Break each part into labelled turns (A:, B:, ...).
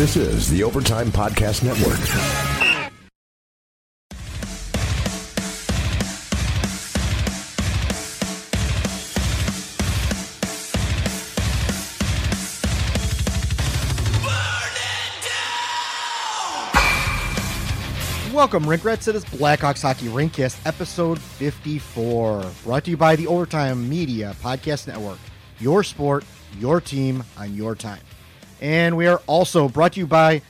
A: This is the Overtime Podcast Network.
B: Welcome, Rink Rats, to this Blackhawks Hockey Rinkcast, episode 54. Brought to you by the Overtime Media Podcast Network. Your sport, your team, on your time. And we are also brought to you by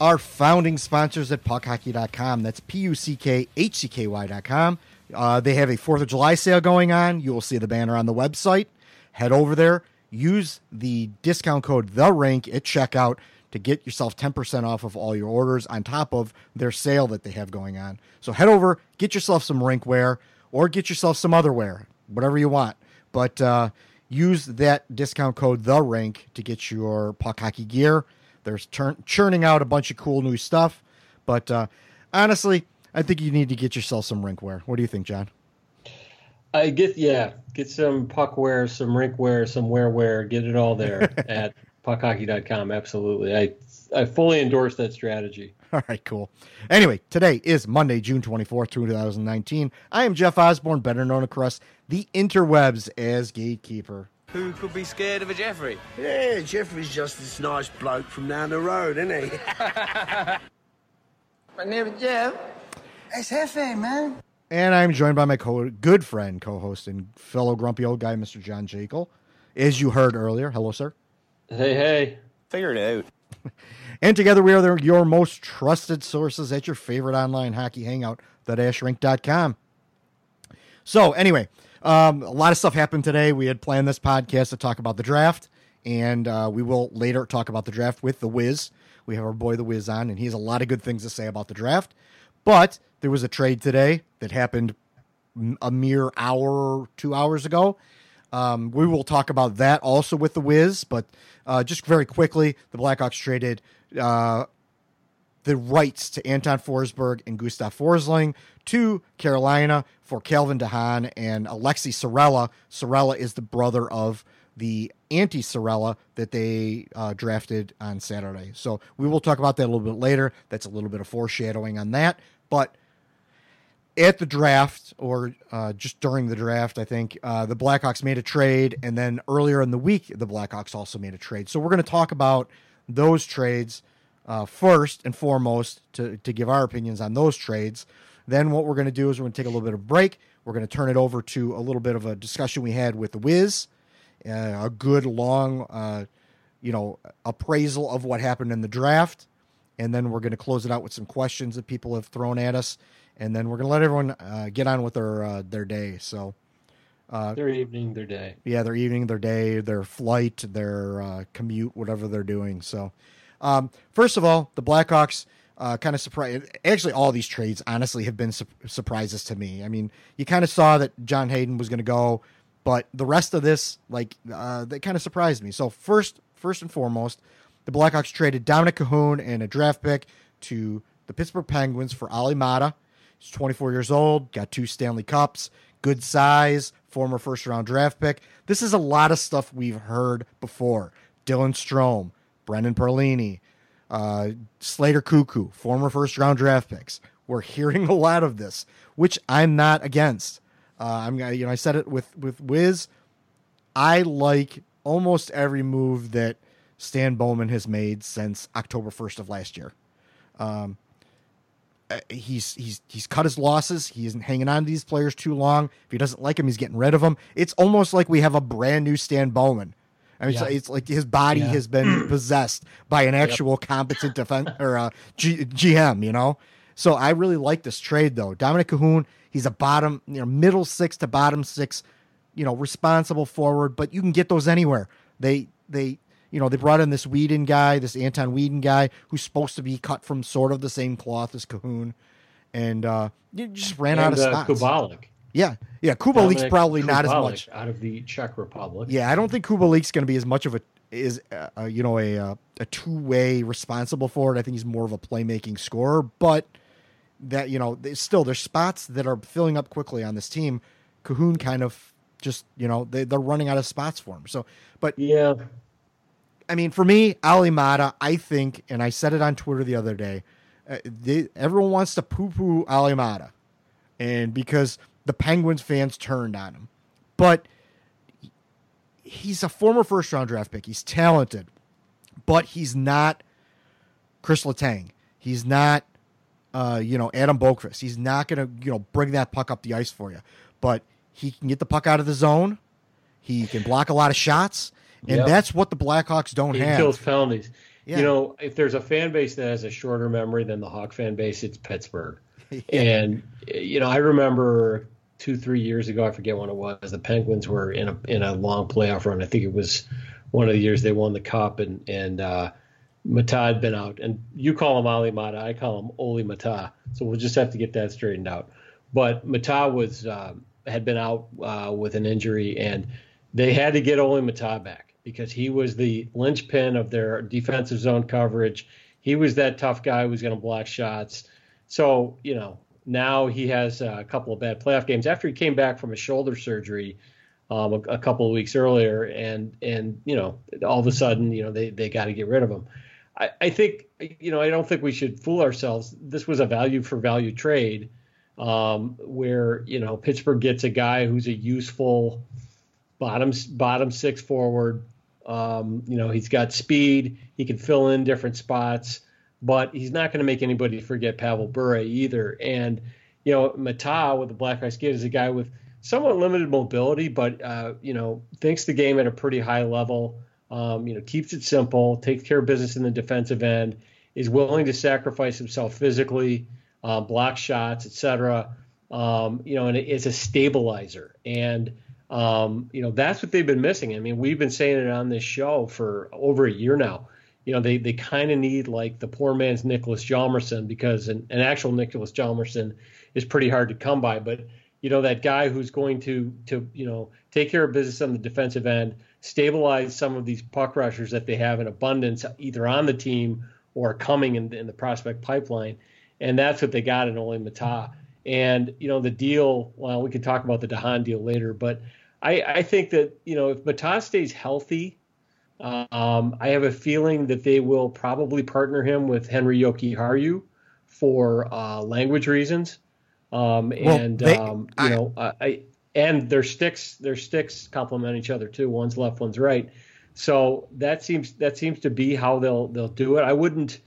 B: our founding sponsors at puckhockey.com. That's P U C K H C K Y.com. Uh, they have a 4th of July sale going on. You will see the banner on the website. Head over there, use the discount code The Rink at checkout to get yourself 10% off of all your orders on top of their sale that they have going on. So head over, get yourself some rink wear or get yourself some other wear, whatever you want. But uh, use that discount code The Rink to get your puck hockey gear. They're turn- churning out a bunch of cool new stuff. But uh, honestly, I think you need to get yourself some rink wear. What do you think, John?
C: I get yeah, get some puck wear, some rink wear, some wear wear, get it all there at puckhockey.com. Absolutely. I I fully endorse that strategy.
B: All right, cool. Anyway, today is Monday, June 24th, 2019. I am Jeff Osborne, better known across the interwebs as Gatekeeper.
D: Who could be scared of a Jeffrey?
E: Yeah, Jeffrey's just this nice bloke from down the road, isn't he?
F: My name is Jeff. It's Hefe, man.
B: And I'm joined by my co- good friend, co host, and fellow grumpy old guy, Mr. John Jekyll. As you heard earlier. Hello, sir.
C: Hey, hey.
D: Figure it out.
B: And together we are the, your most trusted sources at your favorite online hockey hangout, the-rink.com. So anyway, um, a lot of stuff happened today. We had planned this podcast to talk about the draft, and uh, we will later talk about the draft with the Wiz. We have our boy the Wiz on, and he has a lot of good things to say about the draft. But there was a trade today that happened a mere hour, two hours ago. Um, we will talk about that also with the Wiz, but uh, just very quickly, the Blackhawks traded uh, the rights to Anton Forsberg and Gustav Forsling to Carolina for Calvin DeHaan and Aleksi Saarela. Saarela is the brother of the Antti Saarela that they uh, drafted on Saturday. So we will talk about that a little bit later. That's a little bit of foreshadowing on that. But at the draft, or uh, just during the draft, I think uh, the Blackhawks made a trade, and then earlier in the week, the Blackhawks also made a trade. So we're going to talk about those trades uh, first and foremost to to give our opinions on those trades. Then what we're going to do is we're going to take a little bit of a break. We're going to turn it over to a little bit of a discussion we had with the Wiz, uh, a good long, uh, you know, appraisal of what happened in the draft, and then we're going to close it out with some questions that people have thrown at us, and then we're going to let everyone uh, get on with their uh, their day. So. Uh,
C: Their evening, their day.
B: yeah, their evening, their day, their flight, their uh, commute, whatever they're doing. So, um, first of all, the Blackhawks uh, kind of surprised. Actually, all these trades honestly have been su- surprises to me. I mean, you kind of saw that John Hayden was going to go, but the rest of this, like, uh, that kind of surprised me. So, first, first and foremost, the Blackhawks traded Dominic Kahun and a draft pick to the Pittsburgh Penguins for Ali Maatta. He's 24 years old, got two Stanley Cups, good size, former first round draft pick. This is a lot of stuff we've heard before. Dylan Strome, Brendan Perlini, uh, Slater Koekkoek, former first round draft picks. We're hearing a lot of this, which I'm not against. Uh, I'm you know, I said it with with Wiz. I like almost every move that Stan Bowman has made since October 1st of last year. Um, uh, he's he's he's cut his losses. He isn't hanging on to these players too long. If he doesn't like them, he's getting rid of them. It's almost like we have a brand new Stan Bowman. I mean, it's, it's like his body has been possessed by an actual competent defense or uh, G- GM. You know, so I really like this trade though. Dominic Kahun, he's a bottom, you know, middle six to bottom six, you know, responsible forward, but you can get those anywhere. They they you know, they brought in this Wedin guy, this Anton Wedin guy, who's supposed to be cut from sort of the same cloth as Kahun, and uh, you just ran out of
C: And, uh,
B: spots.
C: Kubalik.
B: Yeah, yeah, Kubalik's probably not as much.
C: out of the Czech Republic.
B: Yeah, I don't think Kubalik's going to be as much of a is uh, uh, you know a uh, a two way responsible for it. I think he's more of a playmaking scorer, but that you know still there's spots that are filling up quickly on this team. Kahun kind of just you know they they're running out of spots for him. So, but
C: Yeah.
B: I mean, for me, Ali Maatta, I think, and I said it on Twitter the other day, uh, they, everyone wants to poo poo Ali Maatta, and because the Penguins fans turned on him, but he's a former first round draft pick. He's talented, but he's not Chris Letang. He's not, uh, you know, Adam Boqvist. He's not going to, you know, bring that puck up the ice for you. But he can get the puck out of the zone. He can block a lot of shots, and
C: Yep.
B: that's what the Blackhawks don't
C: He
B: have.
C: kills penalties.
B: Yeah.
C: You know, if there's a fan base that has a shorter memory than the Hawk fan base, it's Pittsburgh. And you know, I remember two, three years ago, I forget when it was. The Penguins were in a in a long playoff run. I think it was one of the years they won the cup, and and uh, Maatta had been out. And you call him Ali Maatta, I call him Olli Maatta. So we'll just have to get that straightened out. But Maatta was uh, had been out uh, with an injury, and they had to get Olli Maatta back because he was the linchpin of their defensive zone coverage. He was that tough guy who was going to block shots. So you know now he has a couple of bad playoff games after he came back from a shoulder surgery um, a, a couple of weeks earlier, and and you know all of a sudden you know they they got to get rid of him. I, I think you know I don't think we should fool ourselves. This was a value for value trade um, where you know Pittsburgh gets a guy who's a useful bottom bottom six forward. Um, you know he's got speed. He can fill in different spots, but he's not going to make anybody forget Pavel Bure either. And you know Maatta with the Black Ice Kid is a guy with somewhat limited mobility, but uh, you know thinks the game at a pretty high level. Um, you know keeps it simple, takes care of business in the defensive end, is willing to sacrifice himself physically, uh, block shots, etc. Um, you know, and it- it's a stabilizer. And um, you know that's what they've been missing. I mean, we've been saying it on this show for over a year now. You know, they they kind of need like the poor man's Nicholas Hjalmarsson because an, an actual Nicholas Hjalmarsson is pretty hard to come by. But you know that guy who's going to to you know take care of business on the defensive end, stabilize some of these puck rushers that they have in abundance, either on the team or coming in, in the prospect pipeline, and that's what they got in Ole Maatta. And you know the deal. Well, we can talk about the de Haan deal later, but I, I think that you know if Maatta stays healthy, um, I have a feeling that they will probably partner him with Henry Jokiharju for uh, language reasons. Um,
B: Well,
C: and
B: they-
C: um,
B: I-
C: you know, I, I and their sticks their sticks complement each other too. One's left, one's right. So that seems that seems to be how they'll they'll do it. I wouldn't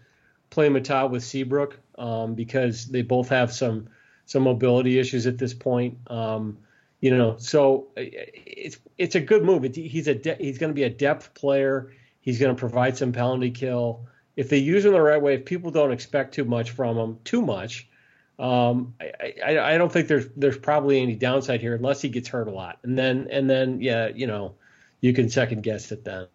C: play Maatta with Seabrook um, because they both have some some mobility issues at this point. Um, you know, so uh, it's it's a good move. It, he's a de- he's going to be a depth player. He's going to provide some penalty kill. If they use him the right way, if people don't expect too much from him, too much, um, I, I, I don't think there's there's probably any downside here unless he gets hurt a lot, and then and then yeah, you know, you can second guess it then.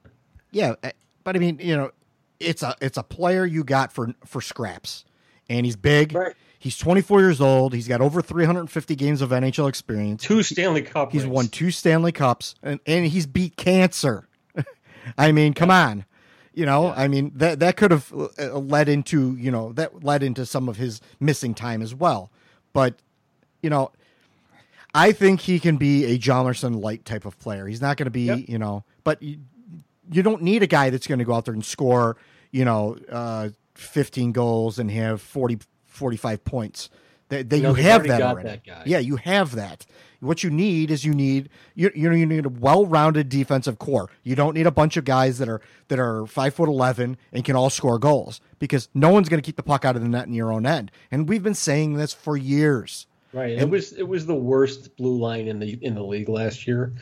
B: Yeah, eh, but I mean, you know, it's a it's a player you got for for scraps, and he's big.
C: Right.
B: He's 24 years old. He's got over 350 games of NHL experience.
C: Two Stanley Cups.
B: He's
C: rings.
B: won two Stanley Cups, and, and he's beat cancer. I mean, come on. You know, I mean that that could have uh, led into you know that led into some of his missing time as well. But you know, I think he can be a Hjalmarsson light type of player. He's not going to be
C: Yep.
B: you know, but you, you don't need a guy that's going to go out there and score you know uh, 15 goals and have 40 45 points. That, that
C: No,
B: you
C: they've
B: that already.
C: that guy.
B: Yeah, you have that. What you need is you need you you know you need a well-rounded defensive core. You don't need a bunch of guys that are that are five foot eleven and can all score goals because no one's going to keep the puck out of the net in your own end. And we've been saying this for years.
C: Right. it was it was the worst blue line in the in the league last year.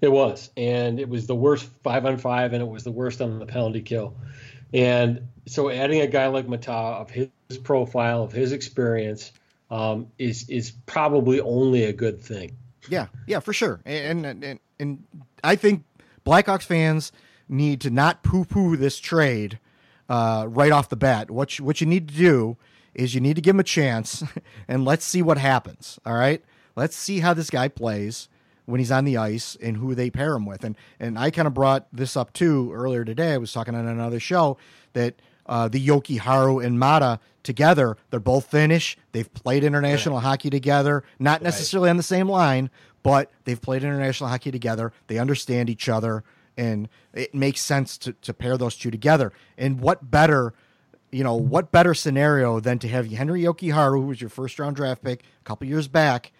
C: It was, and it was the worst five on five, and it was the worst on the penalty kill. And so, adding a guy like Maatta of his profile, of his experience, um, is is probably only a good thing.
B: Yeah, yeah, for sure. And and and, I think Blackhawks fans need to not poo-poo this trade uh, right off the bat. What you, what you need to do is you need to give him a chance, and let's see what happens. All right, let's see how this guy plays when he's on the ice and who they pair him with. And and I kind of brought this up too earlier today. I was talking on another show that uh, the Jokiharju and Maatta together, they're both Finnish. They've played international hockey together, not necessarily on the same line, but they've played international hockey together. They understand each other, and it makes sense to to pair those two together. And what better, you know, what better scenario than to have Henry Jokiharju, who was your first round draft pick a couple years back,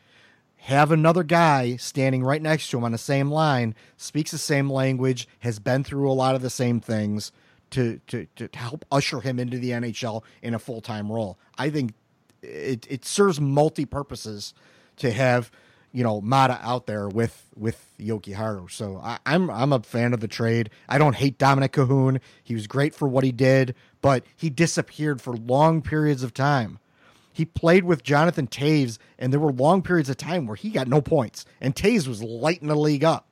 B: have another guy standing right next to him on the same line, speaks the same language, has been through a lot of the same things to to, to help usher him into the NHL in a full time role. I think it it serves multi purposes to have you know Maatta out there with with Jokiharju. So I, I'm I'm a fan of the trade. I don't hate Dominic Kahun. He was great for what he did, but he disappeared for long periods of time. He played with Jonathan Toews, and there were long periods of time where he got no points, and Toews was lighting the league up.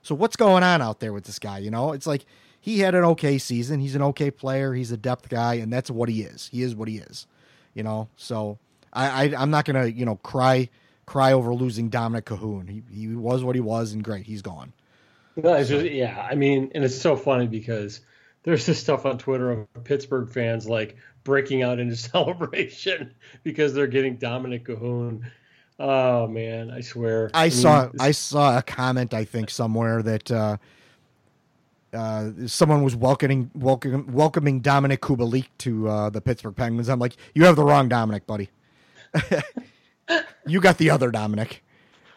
B: So what's going on out there with this guy? You know, it's like he had an okay season. He's an okay player. He's a depth guy, and that's what he is. He is what he is. You know, so I, I I'm not gonna you know cry cry over losing Dominic Kahun. He he was what he was, and great, he's gone.
C: No, it's just, yeah, I mean, and it's so funny because there's this stuff on Twitter of Pittsburgh fans like breaking out into celebration because they're getting Dominic Kahun. Oh man, I swear.
B: I, I mean, saw I saw a comment I think somewhere that uh, uh, someone was welcoming welcoming welcoming Dominik Kubalik to uh, the Pittsburgh Penguins. I'm like, you have the wrong Dominic, buddy. you got the other Dominic.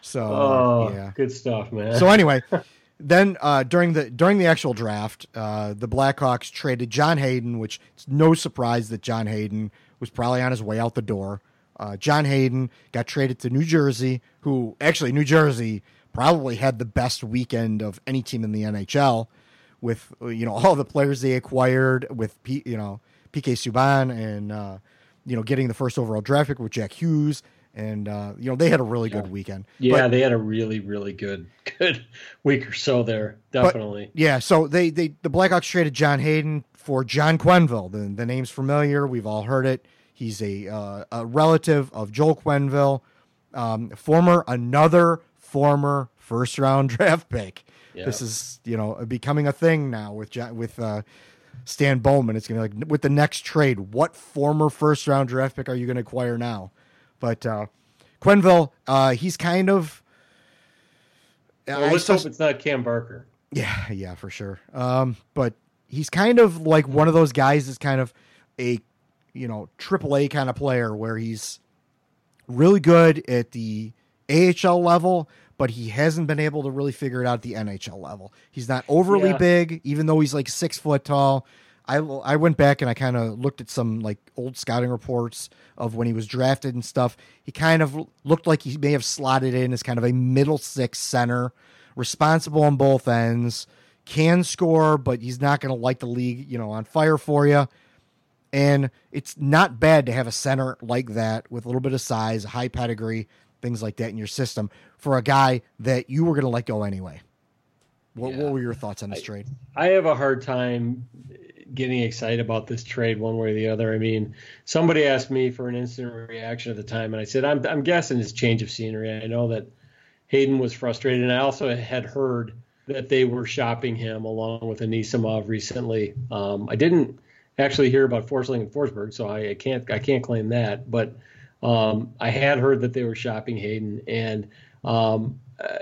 B: So
C: oh,
B: yeah,
C: good stuff, man.
B: So anyway, then uh, during the during the actual draft, uh, the Blackhawks traded John Hayden, which it's no surprise that John Hayden was probably on his way out the door. Uh, John Hayden got traded to New Jersey, who actually New Jersey probably had the best weekend of any team in the NHL, with you know all the players they acquired, with P, you know PK Subban and uh, you know getting the first overall draft pick with Jack Hughes and uh, you know they had a really good weekend.
C: Yeah, but, they had a really really good good week or so there, definitely.
B: But, yeah, so they they the Blackhawks traded John Hayden for John Quenneville. The the name's familiar. We've all heard it. He's a uh, a relative of Joel Quenneville, um, former another former first round draft pick. This is you know becoming a thing now with John, with. Uh, Stan Bowman. It's going to be like with the next trade. What former first round draft pick are you going to acquire now? But uh, Quenneville, uh, he's kind of.
C: Well, let's hope it's not Cam Barker.
B: Yeah, yeah, for sure. Um, but he's kind of like one of those guys that's kind of a, you know, triple A kind of player where he's really good at the AHL level, but he hasn't been able to really figure it out at the NHL level. He's not overly yeah. big, even though he's like six foot tall. I I went back and I kind of looked at some like old scouting reports of when he was drafted and stuff. He kind of looked like he may have slotted in as kind of a middle six center, responsible on both ends, can score, but he's not going to light the league, you know, on fire for you. And it's not bad to have a center like that with a little bit of size, high pedigree, things like that in your system for a guy that you were going to let go anyway. What, yeah. what, were your thoughts on this
C: I,
B: trade?
C: I have a hard time getting excited about this trade one way or the other. I mean, somebody asked me for an instant reaction at the time, and I said, I'm, I'm guessing it's change of scenery. I know that Hayden was frustrated, and I also had heard that they were shopping him along with Anisimov recently. Um, I didn't actually hear about Forsling and Forsberg, so I, I can't I can't claim that, but um, I had heard that they were shopping Hayden, and um, uh,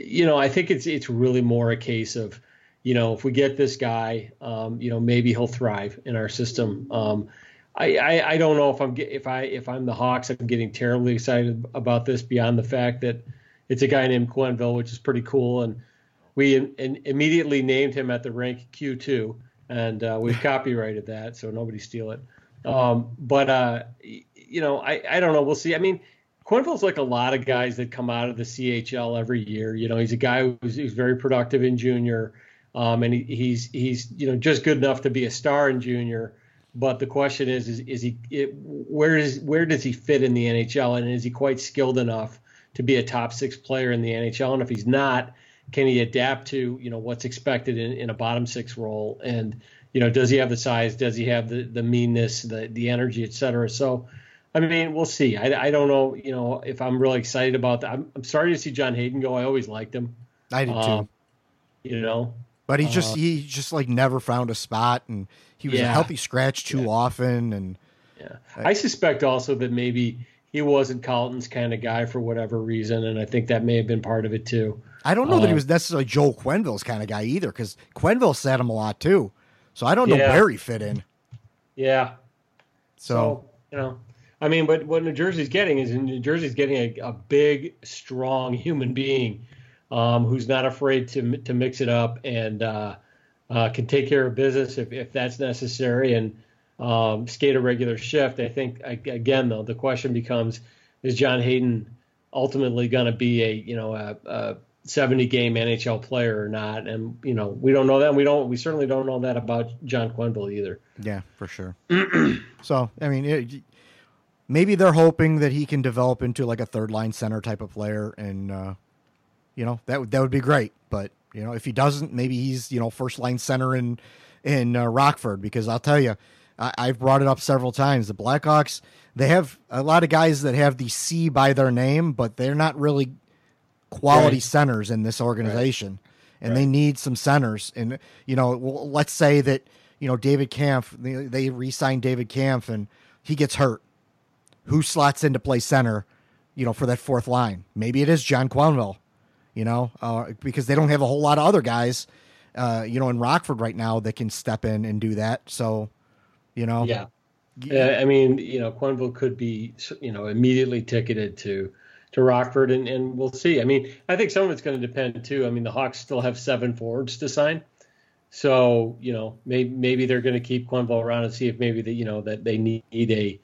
C: you know, I think it's it's really more a case of you know, if we get this guy, um, you know, maybe he'll thrive in our system. Um, I, I, I, don't know if I'm if I if I'm the Hawks, I'm getting terribly excited about this beyond the fact that it's a guy named Quenneville, which is pretty cool, and we in, in immediately named him at the rank Q2, and uh, we've copyrighted that, so nobody steal it. Um, but uh, you know, I, I don't know. We'll see. I mean, Quenneville's like a lot of guys that come out of the CHL every year. You know, he's a guy who's, who's very productive in junior. Um, and he, he's he's you know just good enough to be a star in junior. But the question is, is, is he it, where is where does he fit in the NHL, and is he quite skilled enough to be a top six player in the NHL? And if he's not, can he adapt to you know what's expected in, in a bottom six role? And you know, does he have the size? Does he have the the meanness, the the energy, et cetera? So. I mean, we'll see. I, I don't know, you know, if I'm really excited about that. I'm, I'm sorry to see John Hayden go. I always liked him.
B: I did too. Um,
C: you know,
B: but he just uh, he just like never found a spot, and he was yeah. a healthy scratch too yeah. often. And
C: yeah, I, I suspect also that maybe he wasn't Colliton's kind of guy for whatever reason, and I think that may have been part of it too.
B: I don't know that he
C: Um,
B: was necessarily Joel Quenneville's kind of guy either, because Quenneville sat him a lot too. So I don't know
C: Yeah.
B: where he fit in.
C: Yeah.
B: So,
C: So, you know, I mean, but what New Jersey's getting is New Jersey's getting a, a big, strong human being um, who's not afraid to to mix it up and uh, uh, can take care of business if, if that's necessary and um, skate a regular shift. I think I, again though the question becomes: Is John Hayden ultimately going to be a you know a, a 70 game NHL player or not? And you know we don't know that. We don't. We certainly don't know that about John Quenneville either.
B: yeah, for sure. so, I mean, it, maybe they're hoping that he can develop into like a third line center type of player, and uh, you know that would that would be great. But you know, if he doesn't, maybe he's you know first line center in in uh, Rockford because I'll tell you, I, I've brought it up several times. The Blackhawks they have a lot of guys that have the C by their name, but they're not really quality
C: Right.
B: centers in this organization, and they need some centers. And you know, let's say that you know David Kampf, they, they re-signed David Kampf, and he gets hurt. Who slots in to play center? You know, for that fourth line, maybe it is John Quenneville. You know, uh, because they don't have a whole lot of other guys, uh, you know, in Rockford right now that can step in and do that. So, you know,
C: Yeah. Yeah, I mean, you know, Quenneville could be, you know, immediately ticketed to to Rockford, and, and we'll see. I mean, I think some of it's going to depend too. I mean, the Hawks still have seven forwards to sign, so you know, maybe maybe they're going to keep Quenneville around and see if maybe that you know that they need a,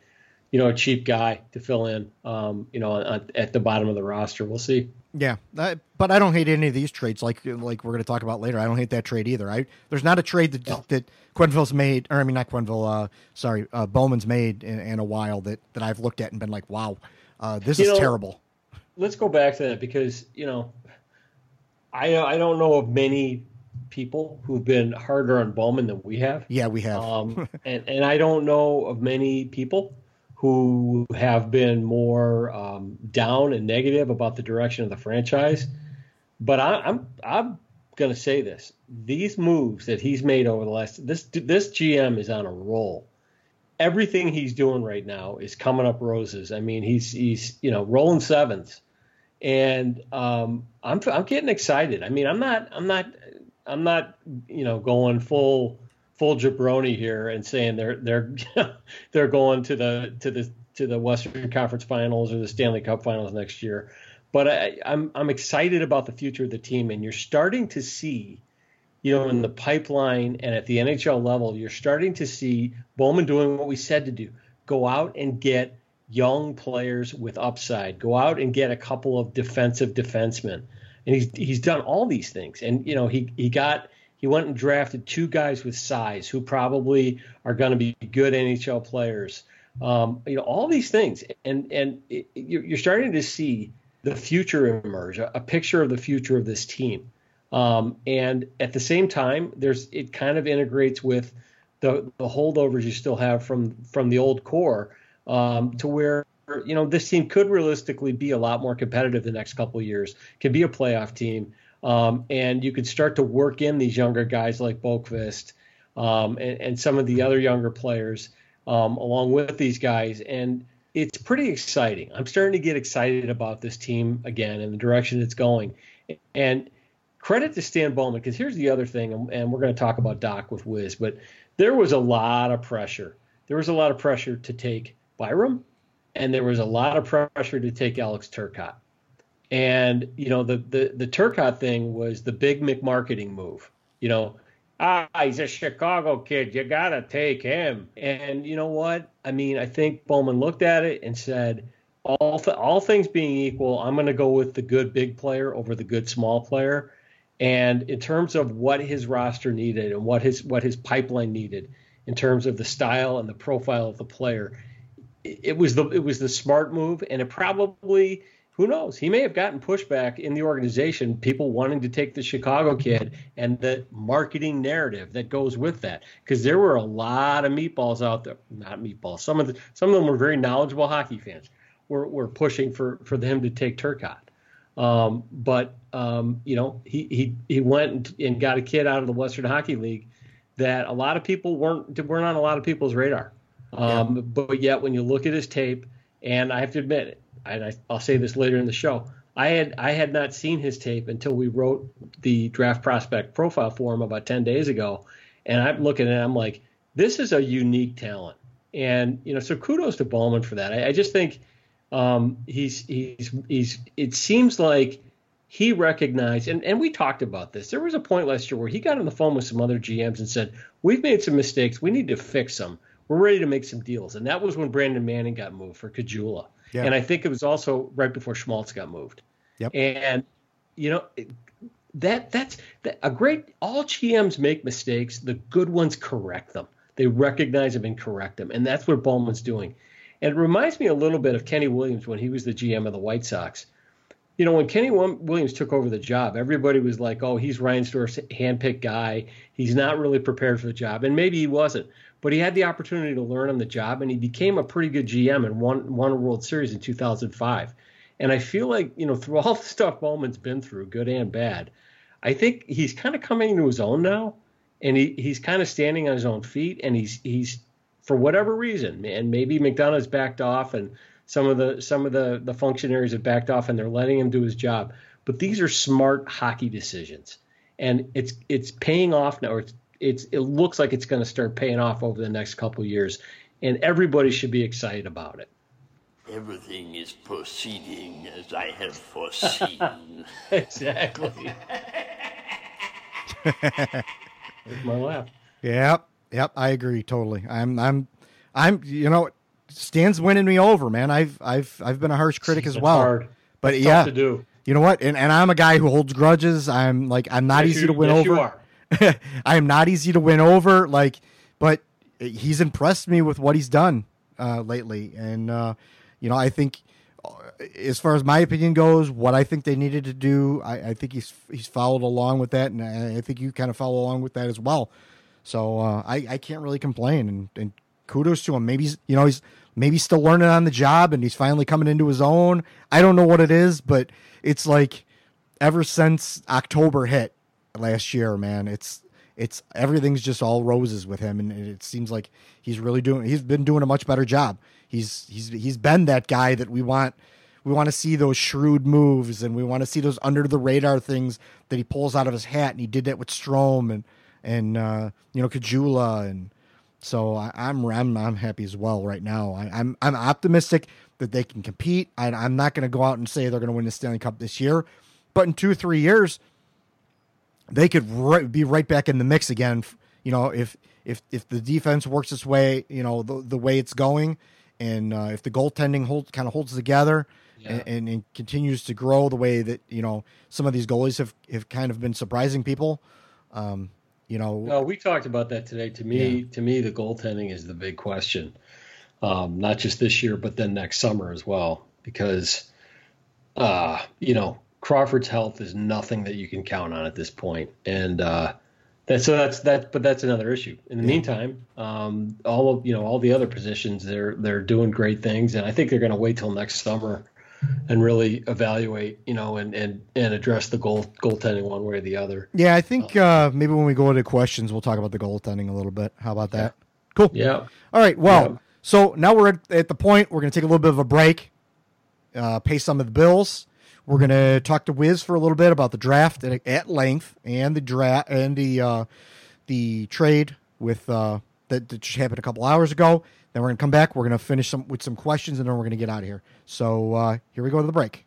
C: you know, a cheap guy to fill in, um, you know, on, at the bottom of the roster. We'll see.
B: Yeah, I, but I don't hate any of these trades. Like like we're going to talk about later. I don't hate that trade either. I there's not a trade that that Quenneville's made, or I mean not Quenneville. Uh, sorry, uh, Bowman's made in, in a while that that I've looked at and been like, wow, uh, this
C: You
B: is
C: know,
B: terrible.
C: let's go back to that because you know, I I don't know of many people who've been harder on Bowman than we have.
B: Yeah, we have.
C: Um, and and I don't know of many people who have been more um, down and negative about the direction of the franchise. But I, I'm I'm going to say this: these moves that he's made over the last this this GM is on a roll. Everything he's doing right now is coming up roses. I mean, he's he's you know rolling sevens, and um, I'm I'm getting excited. I mean, I'm not I'm not I'm not you know going full full jabroni here and saying they're they're they're going to the to the to the Western Conference Finals or the Stanley Cup Finals next year. But I, I'm I'm excited about the future of the team, and you're starting to see, you know, in the pipeline and at the NHL level, you're starting to see Bowman doing what we said to do: go out and get young players with upside, go out and get a couple of defensive defensemen, and he's he's done all these things, and you know he he got he went and drafted two guys with size who probably are going to be good NHL players. Um, you know all these things, and and it, you're, starting to see the future emerge, a, picture of the future of this team. Um, and at the same time, there's it kind of integrates with the the holdovers you still have from from the old core um, to where you know this team could realistically be a lot more competitive the next couple years, can be a playoff team, um, and you could start to work in these younger guys like Boqvist um, and, and some of the other younger players um, along with these guys, and it's pretty exciting. I'm starting to get excited about this team again and the direction it's going, and credit to Stan Bowman because here's the other thing, and- and we're going to talk about Dach with Wiz, but there was a lot of pressure. There was a lot of pressure to take Byram, and there was a lot of pressure to take Alex Turcotte. And you know the the the Turcotte thing was the big McMarketing move. You know, ah, he's a Chicago kid. You gotta take him. And you know what? I mean, I think Bowman looked at it and said, all th- all things being equal, I'm going to go with the good big player over the good small player. And in terms of what his roster needed and what his what his pipeline needed, in terms of the style and the profile of the player, it, it was the it was the smart move, and it probably who knows he may have gotten pushback in the organization, people wanting to take the Chicago kid and the marketing narrative that goes with that, because there were a lot of meatballs out there, not meatballs. Some of the some of them were very knowledgeable hockey fans. Were, were pushing for for him to take Turcotte. Um, but um, you know, he he he went and, got a kid out of the Western Hockey League that a lot of people weren't weren't on a lot of people's radar. Um, But yet, when you look at his tape And I have to admit, I, I'll say this later in the show, I had I had not seen his tape until we wrote the draft prospect profile for him about ten days ago, and I'm looking at it, I'm like, this is a unique talent, and you know, so kudos to Bowman for that. I, I just think um, he's he's he's it seems like he recognized, and, and we talked about this. There was a point last year where he got on the phone with some other GMs and said, We've made some mistakes. We need to fix them. We're ready to make some deals. And that was when Brandon Manning got moved for Caggiula. Yeah. And I think it was also right before Schmaltz got moved.
B: Yep.
C: And, you know, that that's that, a great, all GMs make mistakes. The good ones correct them. They recognize them and correct them. And that's what Bowman's doing. And it reminds me a little bit of Kenny Williams when he was the GM of the White Sox you know, when Kenny Williams took over the job, everybody was like, "Oh, he's Ryan Reinsdorf's handpicked guy. He's not really prepared for the job," and maybe he wasn't. But he had the opportunity to learn on the job, and he became a pretty good GM and won won a World Series in 2005. And I feel like you know, through all the stuff Bowman's been through, good and bad, I think he's kind of coming into his own now, and he, he's kind of standing on his own feet, and he's he's for whatever reason, and maybe McDonough's backed off and some of the some of the the functionaries have backed off and they're letting him do his job. But these are smart hockey decisions, and it's it's paying off now. It's, it's it looks like it's going to start paying off over the next couple of years, and everybody should be excited about it.
E: Everything is proceeding as I have foreseen.
C: exactly. There's my laugh.
B: Yep, yep, I agree totally. I'm, I'm, I'm. You know, Stan's winning me over, man. I've I've I've been a harsh critic as well.
C: Hard.
B: But
C: it's
B: yeah,
C: to do.
B: You know what? And and I'm a guy who holds grudges. I'm like I'm not
C: yes,
B: easy
C: you,
B: to win
C: yes,
B: over. I am not easy to win over. Like, but he's impressed me with what he's done uh, lately, and uh, you know I think uh, as far as my opinion goes, what I think they needed to do, I, I think he's he's followed along with that, and I, think you kind of follow along with that as well. So uh, I I can't really complain, and, and kudos to him. Maybe you know he's maybe still learning on the job and he's finally coming into his own. I don't know what it is, but it's like ever since October hit last year, man, it's it's everything's just all roses with him and it seems like he's really doing he's been doing a much better job. He's he's he's been that guy that we want we want to see those shrewd moves and we want to see those under the radar things that he pulls out of his hat and he did that with Strome and and uh, you know Caggiula and so I, am I'm, I'm I'm happy as well right now. I, am I'm, I'm optimistic that they can compete. I, am not going to go out and say they're going to win the Stanley Cup this year, but in two three years, they could right, be right back in the mix again. You know, if if if the defense works its way, you know the the way it's going, and uh, if the goaltending hold kind of holds together. Yeah. And, and, and continues to grow the way that you know some of these goalies have, have kind of been surprising people. Um, you know,
C: no, we talked about that today. To me, yeah. to me, the goaltending is the big question. Um, not just this year, but then next summer as well, because uh, you know Crawford's health is nothing that you can count on at this point, and uh, that's so that's that. But that's another issue. In the yeah. meantime, um, all of you know all the other positions they're they're doing great things, and I think they're going to wait till next summer and really evaluate, you know, and and and address the goal goaltending one way or the other.
B: Yeah, I think uh, maybe when we go into questions, we'll talk about the goaltending a little bit. How about that? Cool.
C: Yeah.
B: All right. Well, yeah. so now we're at, at, the point we're going to take a little bit of a break, uh, pay some of the bills. We're going to talk to Wiz for a little bit about the draft at, at length and the draft and the uh, the trade with uh, that, that just happened a couple hours ago. Then we're going to come back. We're going to finish some with some questions, and then we're going to get out of here. So uh, here we go to the break.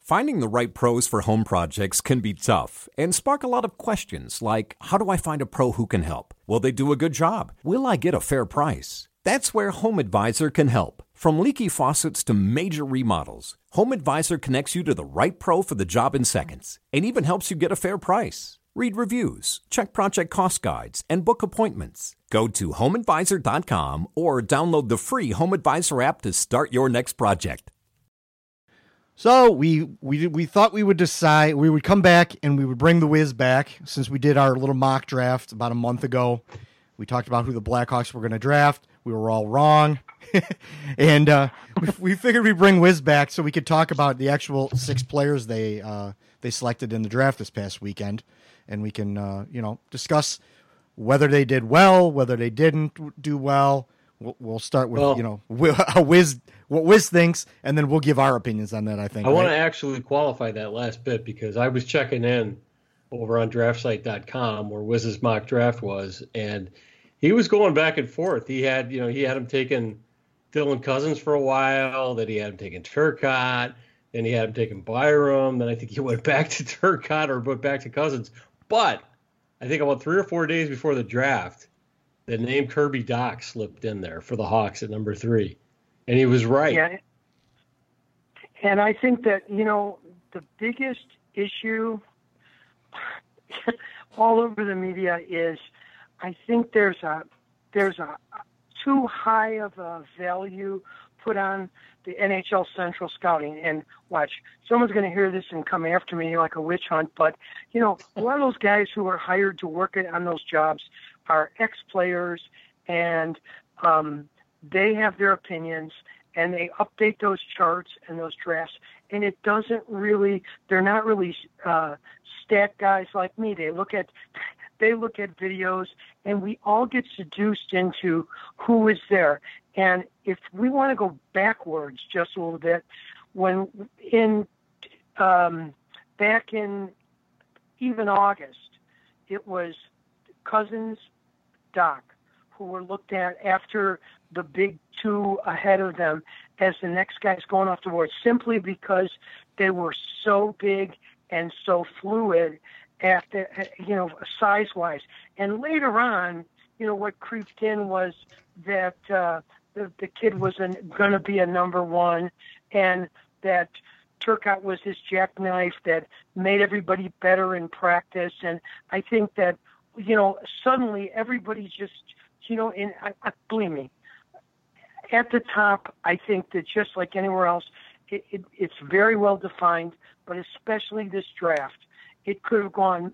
G: Finding the right pros for home projects can be tough and spark a lot of questions like How do I find a pro who can help? Will they do a good job? Will I get a fair price? That's where Home Advisor can help. From leaky faucets to major remodels, Home Advisor connects you to the right pro for the job in seconds and even helps you get a fair price. Read reviews, check project cost guides, and book appointments. Go to homeadvisor.com or download the free Home Advisor app to start your next project.
B: So we we we thought we would decide we would come back and we would bring the Wiz back since we did our little mock draft about a month ago. We talked about who the Blackhawks were going to draft. We were all wrong, and uh, we, we, figured we'd bring Wiz back so we could talk about the actual six players they uh, they selected in the draft this past weekend and we can uh, you know discuss whether they did well, whether they didn't do well, We'll, we'll start with
C: Well-
B: you know Wi- Wiz what Wiz thinks, and then we'll give our opinions on that. I think.
C: I want to actually qualify that last bit because I was checking in over on draftsite.com where Wiz's mock draft was, and he was going back and forth. He had, you know, he had him taking Dylan Cozens for a while, then he had him taking Turcotte, then he had him taking Byram, then I think he went back to Turcotte or went back to Cozens. But I think about three or four days before the draft, the name Kirby Dach slipped in there for the Hawks at number three. And he was right.
H: Yeah. And I think that, you know, the biggest issue all over the media is I think there's a there's a too high of a value put on the NHL Central Scouting. And watch, someone's going to hear this and come after me like a witch hunt. But you know, a lot of those guys who are hired to work on those jobs are ex-players, and um, they have their opinions, and they update those charts and those drafts. And it doesn't really, they're not really uh, stat guys like me. They look at they look at videos and we all get seduced into who is there. And if we want to go backwards just a little bit, when in um, back in even August, it was Cozens, Dach, who were looked at after the big two ahead of them as the next guys going off the board, simply because they were so big and so fluid after you know size wise and later on you know what creeped in was that uh the, the kid was going to be a number one and that Turcotte was his jackknife that made everybody better in practice. And I think that you know suddenly everybody just you know and I, I believe me at the top I think that just like anywhere else it, it, it's very well defined but especially this draft it could have gone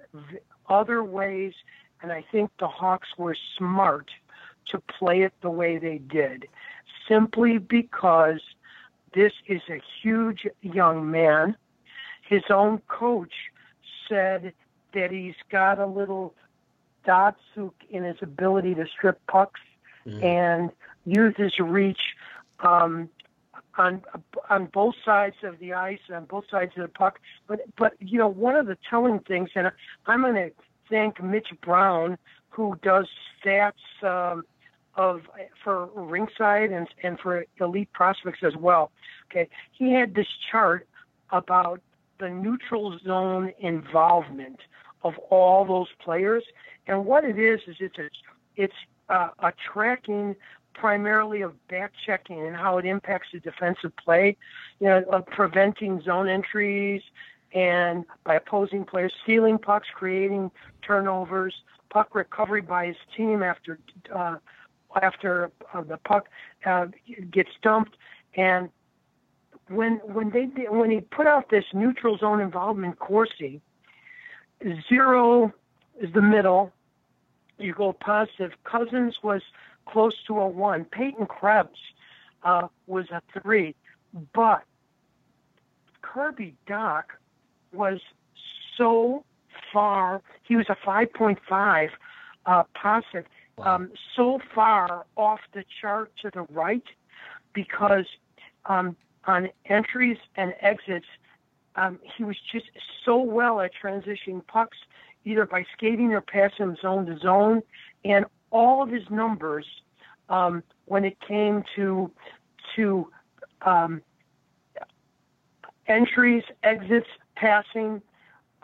H: other ways, and I think the Hawks were smart to play it the way they did, simply because this is a huge young man. His own coach said that he's got a little Datsyuk in his ability to strip pucks and use his reach um, on on both sides of the ice, on both sides of the puck. But but you know, one of the telling things, and I'm going to thank Mitch Brown, who does stats um, of for ringside and and for elite prospects as well. Okay, he had this chart about the neutral zone involvement of all those players, and what it is is it's a, it's a tracking primarily of back checking and how it impacts the defensive play, you know, of preventing zone entries and by opposing players stealing pucks, creating turnovers, puck recovery by his team after uh, after uh, the puck uh, gets dumped, and when when they when he put out this neutral zone involvement Corsi, zero is the middle. You go positive. Cozens was close to a one. Peyton Krebs uh, was a three, but Kirby Dach was so far. He was a 5.5 uh, positive, um, so far off the chart to the right because um, on entries and exits, um, he was just so well at transitioning pucks, either by skating or passing zone to zone, and all of his numbers um, when it came to to um, entries, exits, passing,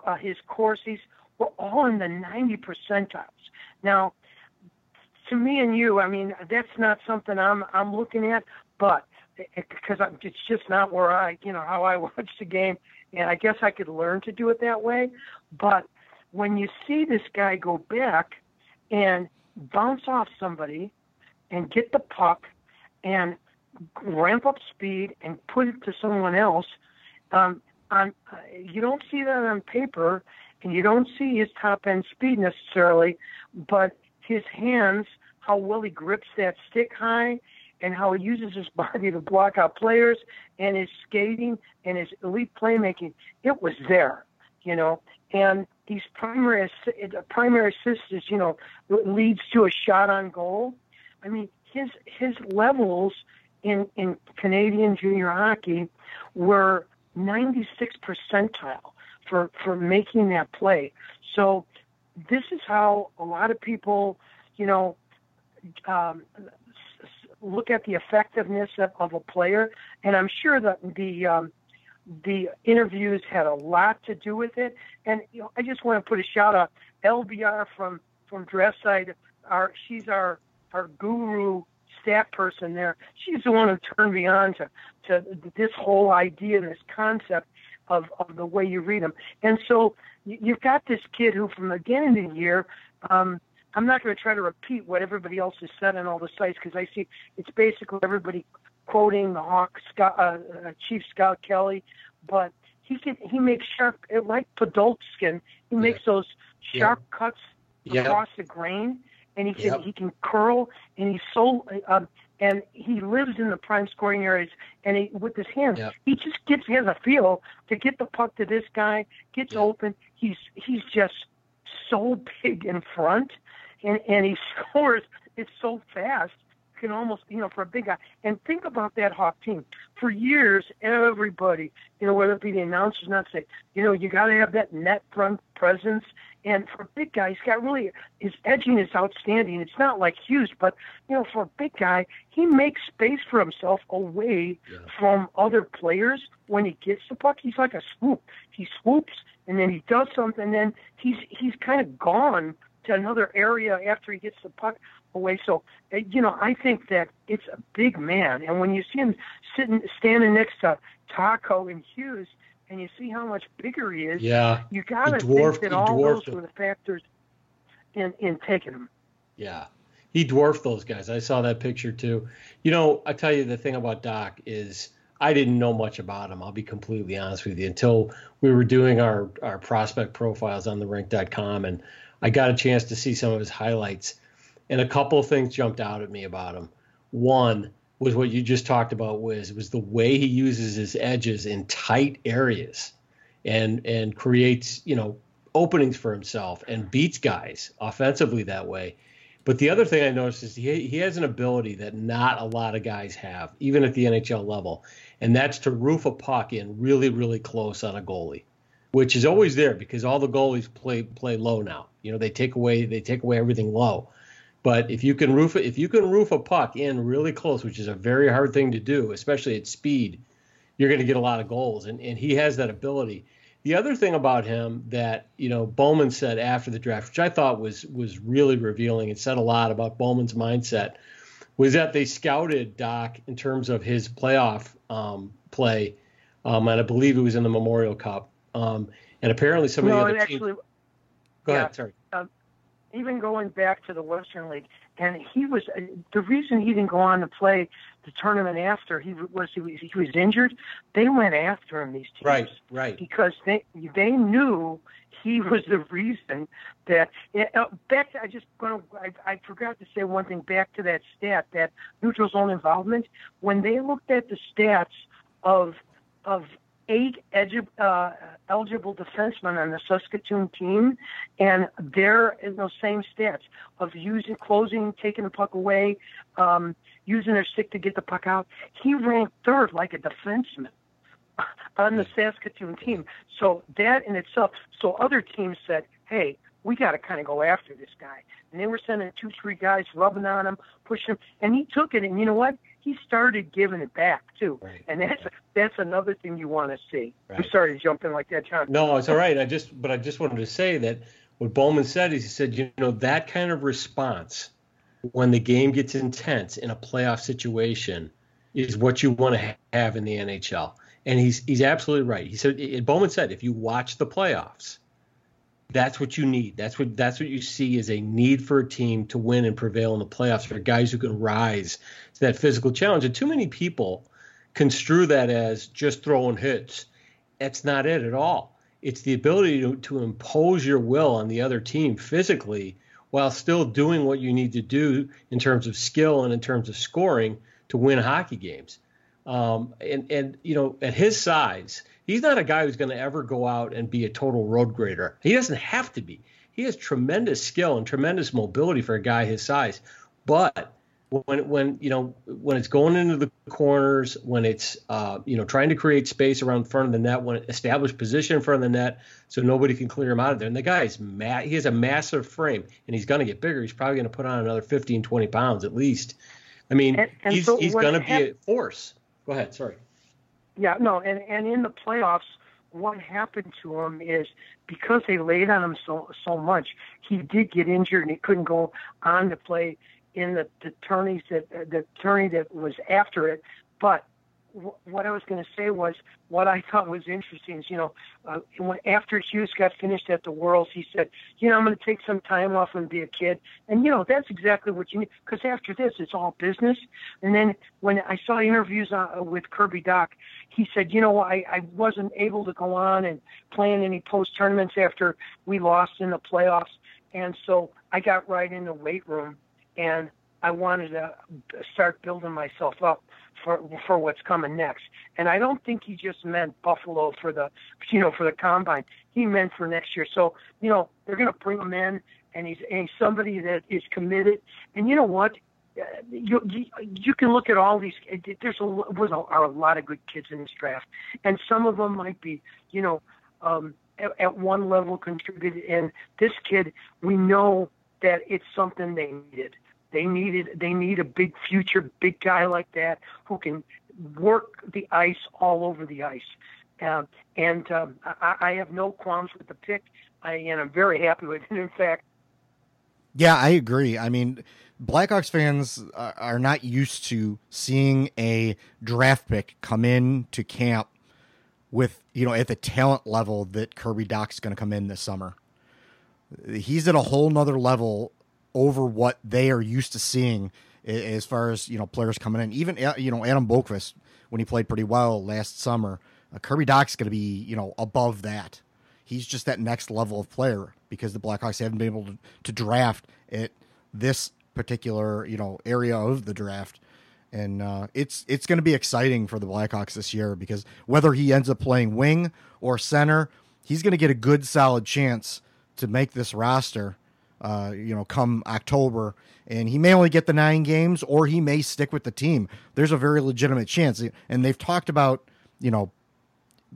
H: uh, his courses were all in the 90 percentiles. Now, to me and you, I mean, that's not something I'm I'm looking at, but because it's just not where I, you know, how I watch the game, and I guess I could learn to do it that way. But when you see this guy go back and bounce off somebody and get the puck and ramp up speed and put it to someone else, um, on uh, you don't see that on paper, and you don't see his top end speed necessarily, but his hands, how well he grips that stick high, and how he uses his body to block out players, and his skating and his elite playmaking, it was there, you know. And these primary primary assists, is, you know, leads to a shot on goal. I mean, his his levels in in Canadian junior hockey were 96 percentile for for making that play. So this is how a lot of people, you know, um, look at the effectiveness of, of, a player, and I'm sure that the um, the interviews had a lot to do with it. And you know, I just want to put a shout out LBR from from Dresside. Our she's our our guru staff person there. She's the one who turned me on to to this whole idea, and this concept of of the way you read them. And so you've got this kid who, from the beginning of the year, um, I'm not going to try to repeat what everybody else has said on all the sites because I see it's basically everybody quoting the Hawk Scott, uh, uh, Chief Scott Kelly, but he can he makes sharp like Podolskin. He makes yeah. those sharp yeah. cuts yeah. across the grain, and he can he can curl, and he's so um, and he lives in the prime scoring areas. And he, with his hands, he just gets he has a feel to get the puck to this guy, gets open. He's he's just so big in front, and and he scores. It's so fast can almost, you know, for a big guy. And think about that Hawk team. For years, everybody, you know, whether it be the announcers not say, you know, you got to have that net front presence. And for a big guy, he's got really his edging is outstanding. It's not like Hughes, but you know, for a big guy, he makes space for himself away yeah. from other players. When he gets the puck, he's like a swoop. He swoops and then he does something. And then he's he's kind of gone to another area after he gets the puck away. So, uh, you know, I think that it's a big man. And when you see him sitting, standing next to Kakko and Hughes, and you see how much bigger he is,
C: yeah,
H: you got to think that all those were the factors in in taking him.
C: Yeah, he dwarfed those guys. I saw that picture too. You know, I tell you the thing about Dach is I didn't know much about him. I'll be completely honest with you until we were doing our our prospect profiles on the rink.com and I got a chance to see some of his highlights and a couple of things jumped out at me about him. One was what you just talked about was was the way he uses his edges in tight areas and and creates, you know, openings for himself and beats guys offensively that way. But the other thing I noticed is he he has an ability that not a lot of guys have, even at the NHL level, and that's to roof a puck in really really close on a goalie, which is always there because all the goalies play play low now. You know, they take away they take away everything low. But if you can roof if you can roof a puck in really close, which is a very hard thing to do, especially at speed, you're going to get a lot of goals. And and he has that ability. The other thing about him that you know Bowman said after the draft, which I thought was was really revealing and said a lot about Bowman's mindset, was that they scouted Dach in terms of his playoff um, play, um, and I believe it was in the Memorial Cup. Um, and apparently some
H: no,
C: of the other
H: actually,
C: teams. Go
H: yeah,
C: ahead. Sorry.
H: Um, even going back to the Western League, and he was uh, the reason he didn't go on to play the tournament after he was he was, he was injured. They went after him these teams,
C: right, right,
H: because they they knew he was the reason that uh, back. To, I just to I, I forgot to say one thing back to that stat that neutral zone involvement when they looked at the stats of of eight edu- uh, eligible defensemen on the Saskatoon team, and they're in those same stats of using closing, taking the puck away, um, using their stick to get the puck out. He ranked third like a defenseman on the Saskatoon team. So that in itself, so other teams said, hey, we got to kind of go after this guy. And they were sending two, three guys rubbing on him, pushing him, and he took it. And you know what? He started giving it back too,
C: right.
H: and that's that's another thing you want to see.
C: Right.
H: I'm sorry to jump in like that, John.
C: No, it's all right. I just but I just wanted to say that what Bowman said is he said you know that kind of response when the game gets intense in a playoff situation is what you want to have in the NHL. And he's he's absolutely right. He said Bowman said if you watch the playoffs that's what you need. That's what that's what you see is a need for a team to win and prevail in the playoffs for guys who can rise to that physical challenge. And too many people construe that as just throwing hits. That's not it at all. It's the ability to, to impose your will on the other team physically while still doing what you need to do in terms of skill and in terms of scoring to win hockey games. Um, and and you know at his size He's not a guy who's going to ever go out and be a total road grader. He doesn't have to be. He has tremendous skill and tremendous mobility for a guy his size. But when when you know when it's going into the corners, when it's uh, you know trying to create space around front of the net, when it establish position in front of the net, so nobody can clear him out of there. And the guy's ma- he has a massive frame, and he's going to get bigger. He's probably going to put on another 15, 20 pounds at least. I mean,
H: And- and
C: he's
H: so
C: he's going to be a force. Go ahead. Sorry.
H: Yeah, no, and and in the playoffs, what happened to him is because they laid on him so so much, he did get injured and he couldn't go on to play in the the tourneys that the tourney that was after it. But what I was going to say was what I thought was interesting is you know uh, when after Hughes got finished at the Worlds, he said, you know, I'm going to take some time off and be a kid, and you know that's exactly what you need because after this it's all business. And then when I saw interviews uh, with Kirby Dach, he said, you know, I, I wasn't able to go on and play in any post tournaments after we lost in the playoffs. And so I got right in the weight room and I wanted to start building myself up for for what's coming next. And I don't think he just meant Buffalo for the you know for the combine. He meant for next year. So you know they're going to bring him in, and he's and he's somebody that is committed. And you know what? Uh, You, you you can look at all these. There's a was a, are a lot of good kids in this draft, and some of them might be you know um, at, at one level contributed. And this kid, we know that it's something they needed. They needed they need a big future big guy like that who can work the ice all over the ice. Um, and um, I, I have no qualms with the pick, I, and I'm very happy with it. In fact,
B: Yeah, I agree. I mean, Blackhawks fans are not used to seeing a draft pick come in to camp with, you know, at the talent level that Kirby Dach's going to come in this summer. He's at a whole nother level over what they are used to seeing as far as, you know, players coming in. Even, you know, Adam Boqvist, when he played pretty well last summer, uh, Kirby Dach's going to be, you know, above that he's just that next level of player because the Blackhawks haven't been able to, to draft at this particular you know area of the draft, and uh, it's it's going to be exciting for the Blackhawks this year because whether he ends up playing wing or center, he's going to get a good solid chance to make this roster. Uh, you know, come October, and he may only get the nine games, or he may stick with the team. There's a very legitimate chance, and they've talked about you know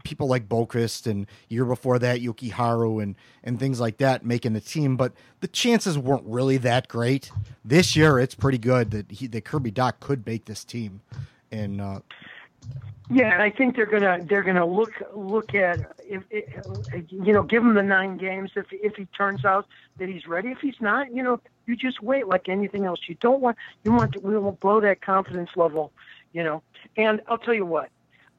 B: people like Boqvist and year before that Jokiharju and and things like that making the team, but the chances weren't really that great. This year, it's pretty good that he that Kirby Dach could make this team, and uh,
H: Yeah, and I think they're gonna they're gonna look look at if, if you know give him the nine games if if he turns out that he's ready. If he's not, you know, you just wait like anything else. You don't want you want to, we will blow that confidence level, you know. And I'll tell you what,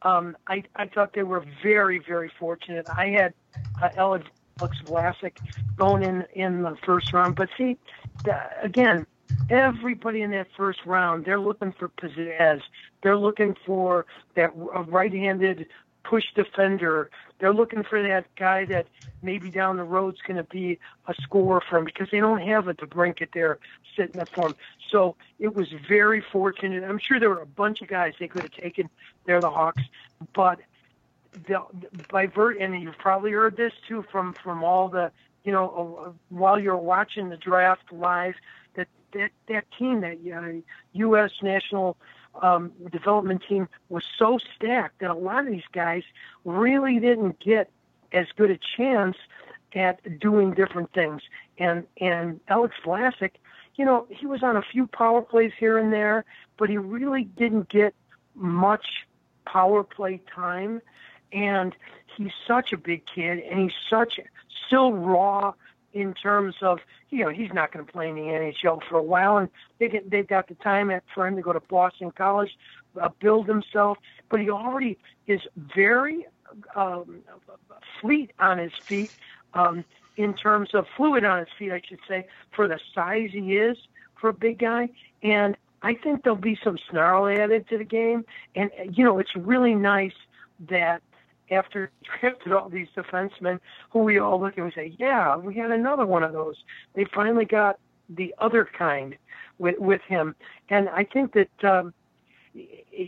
H: um, I I thought they were very very fortunate. I had uh, Alex Vlasic going in in the first round, but see, the, again, everybody in that first round, they're looking for pizzazz. They're looking for that right-handed push defender. They're looking for that guy that maybe down the road's going to be a scorer for them because they don't have a DeBrincat there sitting there for them. So it was very fortunate. I'm sure there were a bunch of guys they could have taken. They're the Hawks, but the, by vert, and you've probably heard this too from from all the you know while you're watching the draft live that that team that uh, U.S. national um, development team was so stacked that a lot of these guys really didn't get as good a chance at doing different things. And and Alex Vlasic, you know, he was on a few power plays here and there, but he really didn't get much power play time. And he's such a big kid, and he's such still raw in terms of you know he's not going to play in the NHL for a while, and they they've got the time for him to go to Boston College, uh, build himself. But he already is very um, fleet on his feet, um, in terms of fluid on his feet, I should say, for the size he is for a big guy. And I think there'll be some snarl added to the game. And you know, it's really nice that after drafted all these defensemen who we all look at and say, yeah, we had another one of those. They finally got the other kind with with him, and I think that um,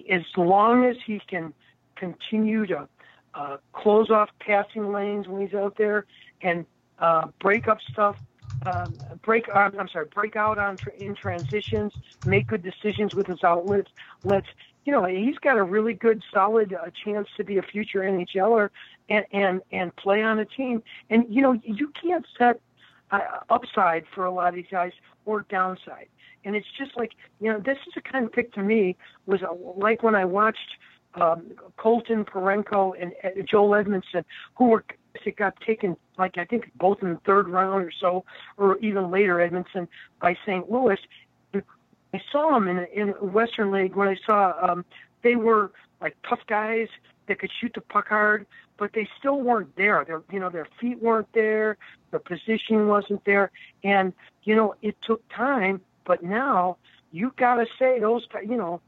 H: as long as he can continue to uh, close off passing lanes when he's out there and uh, break up stuff um, break. I'm sorry, break out on in transitions, make good decisions with his outlets. Let's, you know, he's got a really good, solid uh, chance to be a future NHLer and and and play on a team. And you know, you can't set uh, upside for a lot of these guys or downside. And it's just like, you know, this is the kind of pick to me was uh, like when I watched um, Colton Parayko and uh, Joel Edmundson, who were it got taken like I think both in the third round or so, or even later Edmundson by St. Louis. I saw them in in Western League when I saw um, they were like tough guys that could shoot the puck hard, but they still weren't there. Their you know their feet weren't there, their position wasn't there, and you know it took time. But now you got to say those you know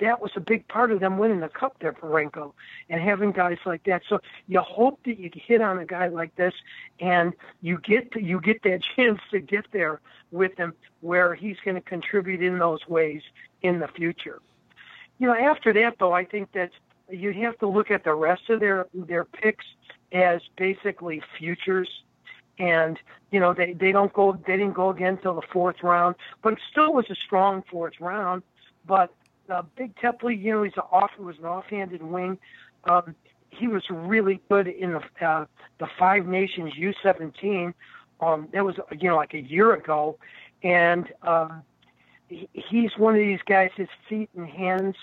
H: that was a big part of them winning the cup there for and having guys like that. So you hope that you hit on a guy like this and you get to, you get that chance to get there with him where he's going to contribute in those ways in the future. You know, after that though, I think that you have to look at the rest of their their picks as basically futures and you know they they don't go they didn't go again till the fourth round, but it still was a strong fourth round. But uh, Big Teply, you know, he's an off he was an offhanded wing. Um, he was really good in the uh, the Five Nations U17. Um, that was you know like a year ago, and um, he, he's one of these guys. His feet and hands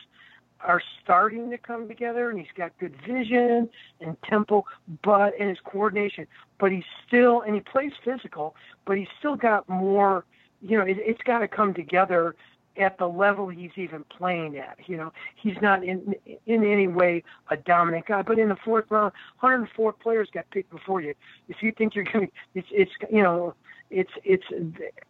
H: are starting to come together, and he's got good vision and tempo, but and his coordination. But he's still and he plays physical, but he's still got more. You know, it, it's got to come together at the level he's even playing at. You know, he's not in in any way a dominant guy. But in the fourth round, 104 players got picked before you. If you think you're going, it's it's you know, it's it's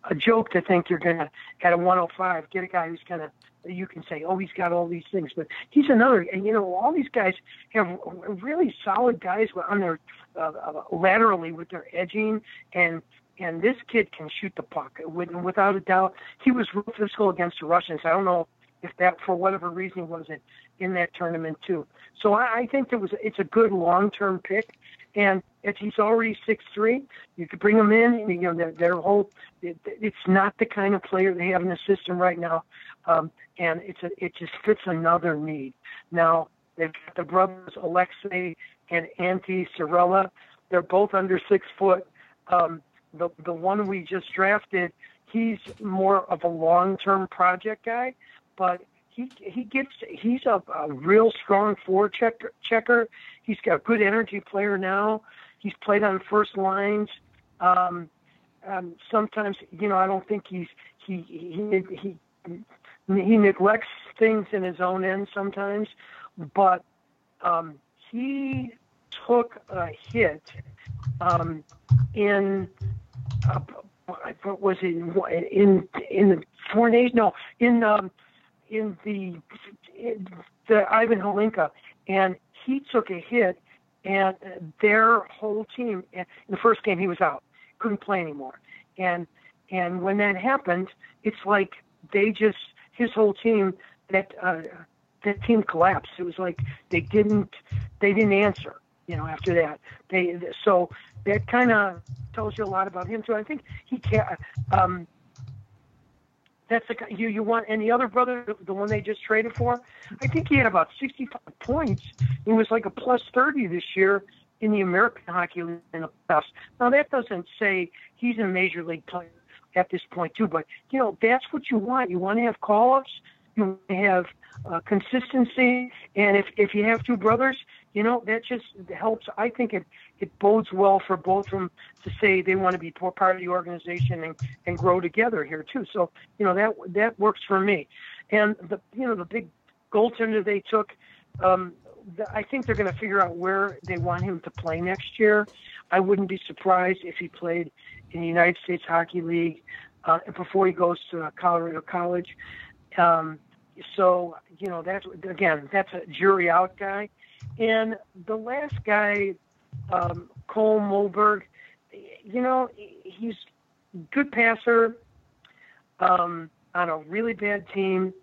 H: a joke to think you're going to at a 105 get a guy who's going to you can say, oh, he's got all these things, but he's another. And you know, all these guys have really solid guys on their uh, uh laterally with their edging and and this kid can shoot the puck without a doubt. He was physical against the Russians. I don't know if that, for whatever reason, wasn't in that tournament too. So I, I think it was it's a good long term pick, and if he's already six three, you could bring him in. You know, their, their whole it, it's not the kind of player they have in the system right now, um, and it's a, it just fits another need. Now they've got the brothers Aleksi and Antti Saarela. They're both under six foot. Um, the the one we just drafted, he's more of a long term project guy, but he he gets he's a, a real strong forechecker checker. He's got a good energy player now. He's played on first lines. Um, um, sometimes you know I don't think he's he he he he neglects things in his own end sometimes, but um, he took a hit um, in uh, was it in in the four? No, in um, in the in the Ivan Hlinka, and he took a hit, and their whole team in the first game he was out, couldn't play anymore, and and when that happened, it's like they just his whole team that uh, that team collapsed. It was like they didn't they didn't answer you know, after that. They so that kind of tells you a lot about him too. I think he can. Um, that's the you you want any other brother, the one they just traded for. I think he had about 65 points. He was like a plus 30 this year in the American Hockey League in the playoffs. Now that doesn't say he's a major league player at this point too, but you know that's what you want. You want to have call-ups. You want to have uh, consistency, and if if you have two brothers, you know that just helps. I think it it bodes well for both of them to say they want to be part of the organization and and grow together here too. So you know that that works for me. And the you know the big goaltender they took, um, I think they're going to figure out where they want him to play next year. I wouldn't be surprised if he played in the United States Hockey League uh, before he goes to Colorado College. Um, so you know that's again that's a jury out guy. And the last guy, um, Cole Moberg, you know, he's good passer um, on a really bad team,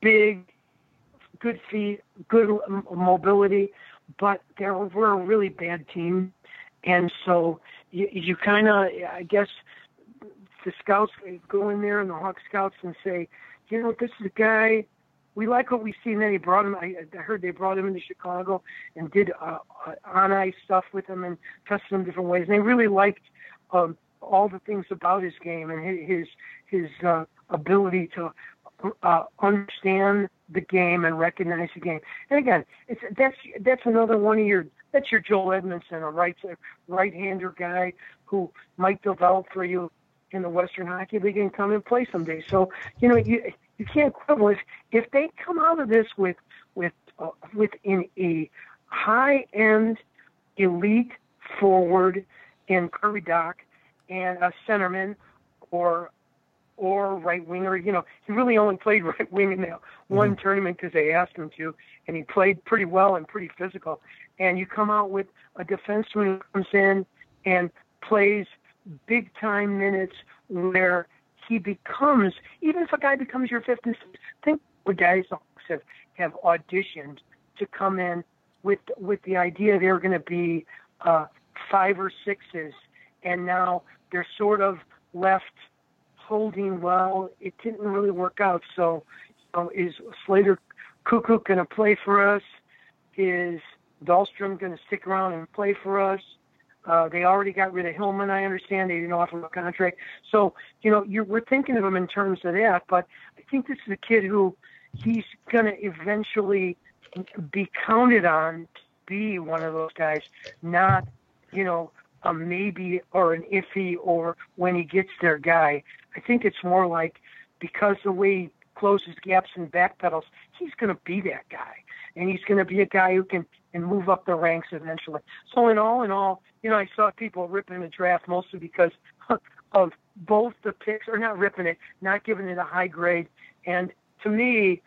H: big, good feet, good mobility, but they're we're a really bad team, and so you, you kind of, I guess, the scouts go in there and the Hawk scouts and say, you know, this is a guy. We like what we see. And then he brought him. I, I heard they brought him into Chicago and did uh, uh, on ice stuff with him and tested him different ways. And they really liked um, all the things about his game and his his uh, ability to uh, understand the game and recognize the game. And again, it's that's that's another one of your that's your Joel Edmundson, a right right-hander guy who might develop for you in the Western Hockey League and come and play someday. So you know you you can't quibble if if they come out of this with with uh, with in a high-end elite forward in Kirby Dach and a centerman or or right winger. You know, he really only played right wing in that one mm-hmm. tournament because they asked him to, and he played pretty well and pretty physical. And you come out with a defenseman who comes in and plays big time minutes where he becomes, even if a guy becomes your fifth and sixth, think what guys have, have auditioned to come in with with the idea they're going to be uh, five or sixes, and now they're sort of left holding well. It didn't really work out. So, you know, is Slater Koekkoek going to play for us? Is Dahlstrom going to stick around and play for us? Uh, they already got rid of Hillman, I understand. They didn't offer him a contract. So, you know, you're, we're thinking of him in terms of that. But I think this is a kid who he's going to eventually be counted on to be one of those guys, not, you know, a maybe or an iffy or when he gets there guy. I think it's more like because the way he closes gaps and backpedals, he's going to be that guy. And he's going to be a guy who can, can move up the ranks eventually. So, in all in all, you know, I saw people ripping the draft mostly because of both the picks, or not ripping it, not giving it a high grade. And to me,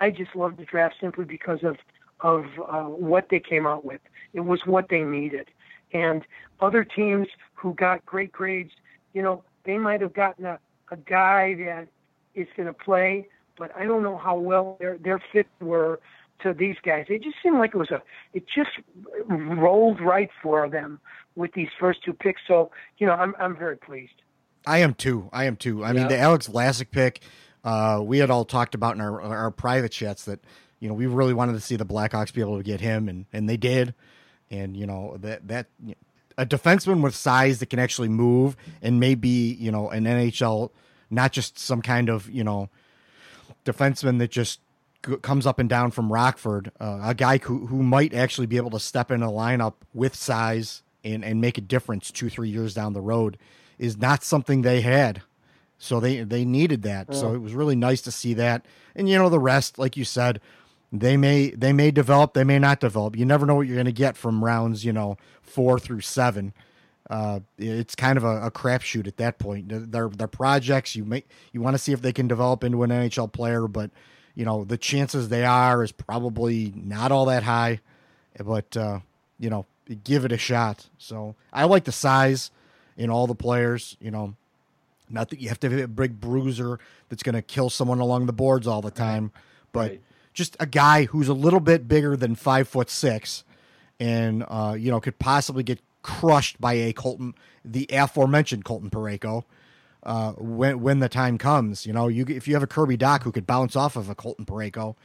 H: I just love the draft simply because of of uh, what they came out with. It was what they needed. And other teams who got great grades, you know, they might have gotten a, a guy that is going to play, but I don't know how well their their fit were to these guys. It just seemed like it was a it just rolled right for them with these first two picks. So you know, I'm I'm very pleased.
B: I am too. I am too. I yeah. mean, the Alex Vlasic pick, uh, we had all talked about in our our private chats that you know we really wanted to see the Blackhawks be able to get him, and and they did and you know that that a defenseman with size that can actually move and maybe you know an NHL, not just some kind of you know defenseman that just comes up and down from Rockford, uh, a guy who who might actually be able to step in a lineup with size and and make a difference two three years down the road is not something they had. So they they needed that. So it was really nice to see that. And you know the rest, like you said, they may they may develop, they may not develop. You never know what you're going to get from rounds, you know, four through seven. Uh, it's kind of a, a crapshoot at that point. They're they're projects. You may you want to see if they can develop into an NHL player, but you know the chances they are is probably not all that high. But uh, you know, give it a shot. So I like the size in all the players. You know, not that you have to have a big bruiser that's going to kill someone along the boards all the time, but right just a guy who's a little bit bigger than five foot six, and uh, you know could possibly get crushed by a Colton, the aforementioned Colton Parayko, uh, when when the time comes. You know, you if you have a Kirby Dach who could bounce off of a Colton Parayko,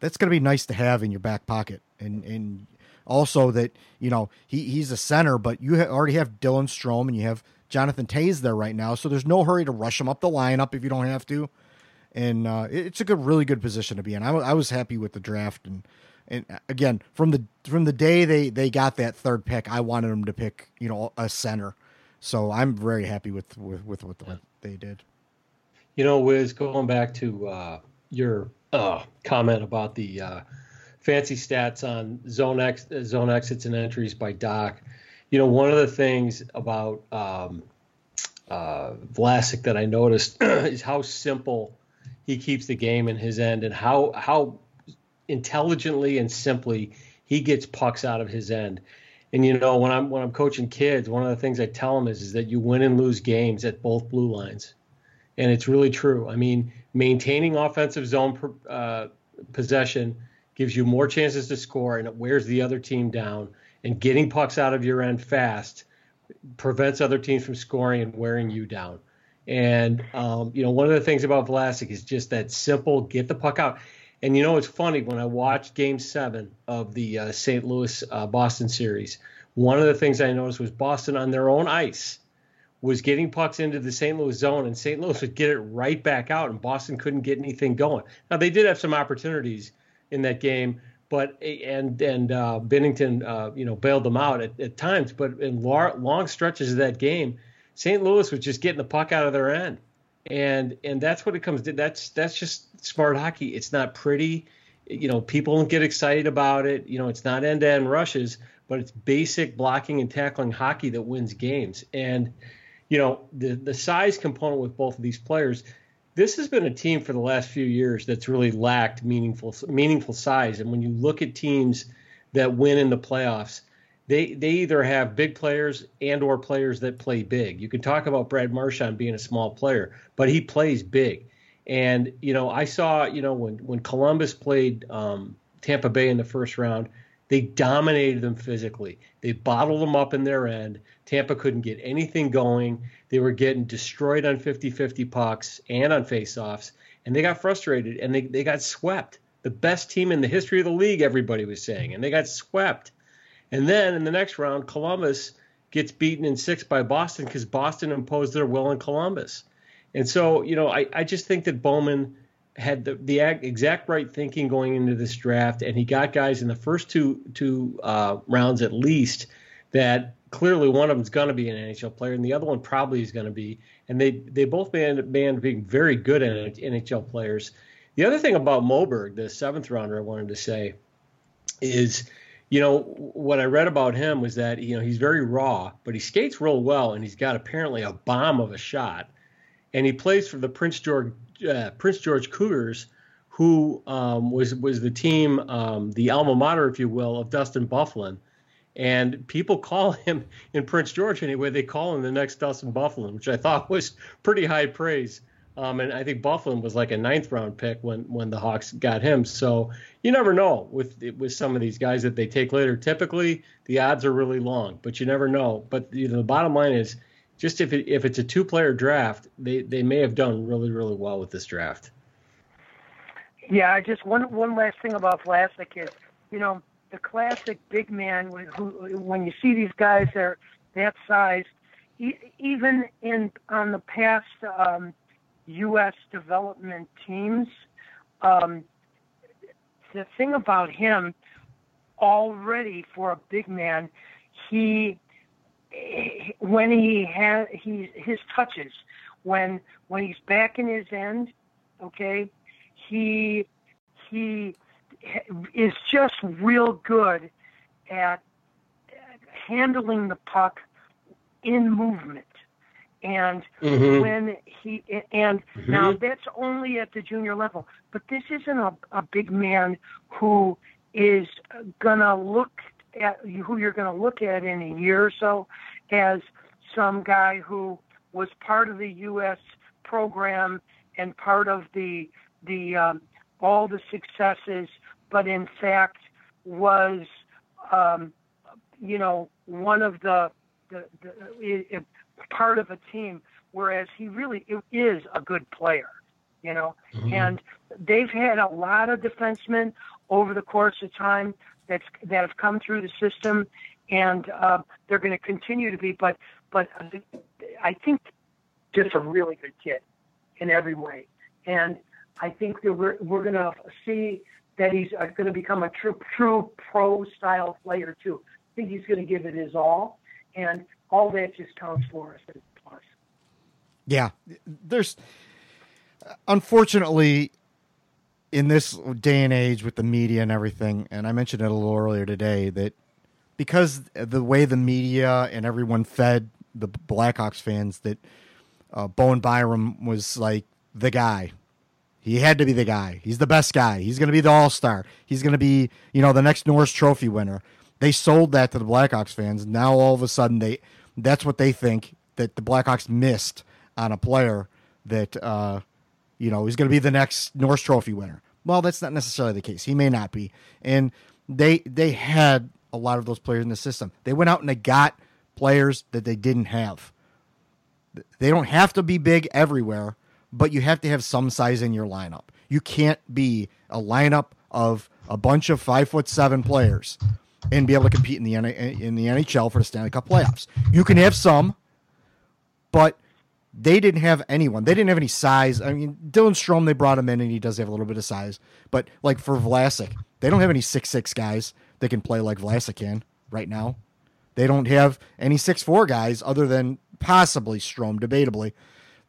B: that's going to be nice to have in your back pocket, and and also that you know he he's a center, but you already have Dylan Strome and you have Jonathan Toews there right now, so there's no hurry to rush him up the lineup if you don't have to and uh, it's a good, really good position to be in. I, I was happy with the draft, and and again from the from the day they they got that third pick, I wanted them to pick you know a center. So I'm very happy with with with what yeah. they did.
C: You know, Wiz, going back to uh, your uh, comment about the uh, fancy stats on zone ex zone exits and entries by Dach, You know, one of the things about um, uh, Vlasic that I noticed is how simple he keeps the game in his end and how how intelligently and simply he gets pucks out of his end. And you know, when I'm when I'm coaching kids, one of the things I tell them is is that you win and lose games at both blue lines, and it's really true. I mean, maintaining offensive zone per, uh, possession gives you more chances to score, and it wears the other team down. And getting pucks out of your end fast prevents other teams from scoring and wearing you down And um, you know, one of the things about Vlasic is just that simple get the puck out. And you know, it's funny when I watched Game Seven of the uh, St. Louis uh, Boston series. One of the things I noticed was Boston on their own ice was getting pucks into the St. Louis zone, and St. Louis would get it right back out, and Boston couldn't get anything going. Now they did have some opportunities in that game, but and and uh, Binnington, uh, you know, bailed them out at, at times. But in long, long stretches of that game, St. Louis was just getting the puck out of their end, and and that's what it comes to. That's that's just smart hockey. It's not pretty, you know. People don't get excited about it. You know, it's not end to end rushes, but it's basic blocking and tackling hockey that wins games. And you know, the the size component with both of these players this has been a team for the last few years that's really lacked meaningful meaningful size. And when you look at teams that win in the playoffs, they they either have big players and or players that play big. You can talk about Brad Marchand being a small player, but he plays big. And you know, I saw you know when when Columbus played um, Tampa Bay in the first round, they dominated them physically. They bottled them up in their end. Tampa couldn't get anything going. They were getting destroyed on 50 50 pucks and on faceoffs, and they got frustrated and they, they got swept. The best team in the history of the league, everybody was saying, and they got swept. And then in the next round, Columbus gets beaten in six by Boston because Boston imposed their will in Columbus. And so, you know, I, I just think that Bowman had the, the exact right thinking going into this draft, and he got guys in the first two two uh, rounds at least that clearly one of them's going to be an NHL player, and the other one probably is going to be. And they they both end up being very good NHL players. The other thing about Moberg, the seventh rounder, I wanted to say, is you know what I read about him was that you know he's very raw, but he skates real well, and he's got apparently a bomb of a shot, and he plays for the Prince George uh, Prince George Cougars, who um, was was the team, um, the alma mater, if you will, of Dustin Byfuglien. And people call him in Prince George anyway. They call him the next Dustin Byfuglien, which I thought was pretty high praise. Um, and I think Byfuglien was like a ninth round pick when when the Hawks got him. So you never know with with some of these guys that they take later. Typically, the odds are really long, but you never know. But you know, the bottom line is just if it, if it's a two player draft, they they may have done really really well with this draft.
H: Yeah, just one one last thing about Vlasic is, you know, the classic big man who when you see these guys that are that size, even in on the past um, U.S. development teams, um, the thing about him already for a big man, he when he has he his touches when when he's back in his end, okay, he he is just real good at handling the puck in movement. And mm-hmm. when he and mm-hmm. now that's only at the junior level, but this isn't a, a big man who is gonna look at who you're going to look at in a year or so as some guy who was part of the U.S. program and part of the the um, all the successes, but in fact was um, you know one of the, the, the it, part of a team, whereas he really is a good player, you know. Mm-hmm. And they've had a lot of defensemen over the course of time that's that have come through the system, and uh, they're going to continue to be. But but I think just a really good kid in every way, and I think that we're we're going to see that he's uh, going to become a true true pro style player too. I think he's going to give it his all, and all that just counts for us as plus.
B: Yeah, there's unfortunately in this day and age with the media and everything, and I mentioned it a little earlier today that because the way the media and everyone fed the Blackhawks fans that uh, Bowen Byram was like the guy. He had to be the guy. He's the best guy. He's going to be the all star. He's going to be, you know, the next Norris Trophy winner. They sold that to the Blackhawks fans. Now all of a sudden they, that's what they think that the Blackhawks missed on a player that, uh, you know, is going to be the next Norris Trophy winner. Well, that's not necessarily the case. He may not be. And they they had a lot of those players in the system. They went out and they got players that they didn't have. They don't have to be big everywhere, but you have to have some size in your lineup. You can't be a lineup of a bunch of five foot seven players and be able to compete in the in the NHL for the Stanley Cup playoffs. You can have some, but they didn't have anyone. They didn't have any size. I mean, Dylan Strome, they brought him in, and he does have a little bit of size. But like for Vlasic, they don't have any six six guys that can play like Vlasic can right now. They don't have any six four guys other than possibly Strome, debatably,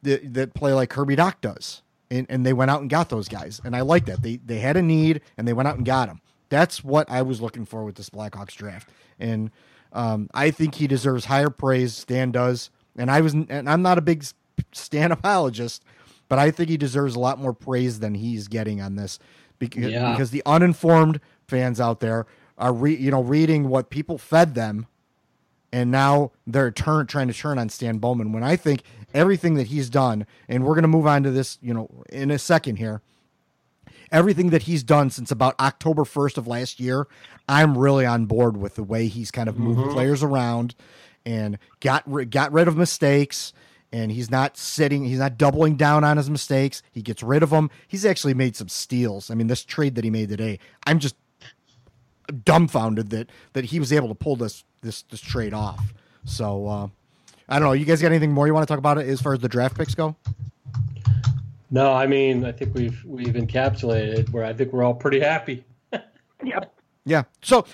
B: that, that play like Kirby Dach does. And, and they went out and got those guys, and I like that. They they had a need, and they went out and got them. That's what I was looking for with this Blackhawks draft, and um, I think he deserves higher praise. Stan does, and I was, and I'm not a big Stan apologist, but I think he deserves a lot more praise than he's getting on this because,
C: Yeah.
B: because the uninformed fans out there are re, you know reading what people fed them and now they're turn trying to turn on Stan Bowman when I think everything that he's done, and we're going to move on to this, you know, in a second here. Everything that he's done since about October 1st of last year, I'm really on board with the way he's kind of moved players around and got got rid of mistakes and he's not sitting he's not doubling down on his mistakes. He gets rid of them. He's actually made some steals. I mean, this trade that he made today, I'm just dumbfounded that that he was able to pull this this this trade off. So uh, I don't know. You guys got anything more you want to talk about it as far as the draft picks go?
C: No, I mean, I think we've we've encapsulated where I think we're all pretty happy.
H: Yep.
B: Yeah. So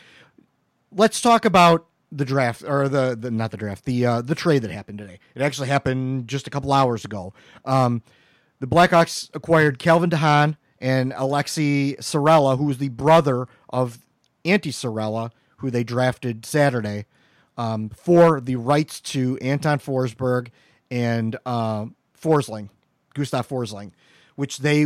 B: let's talk about the draft or the, the not the draft the uh, the trade that happened today. It actually happened just a couple hours ago. Um, the Blackhawks acquired Calvin de Haan and Aleksi Saarela, who was the brother of Antti Saarela, who they drafted Saturday, um, for the rights to Anton Forsberg and um, Forsling, Gustav Forsling, which they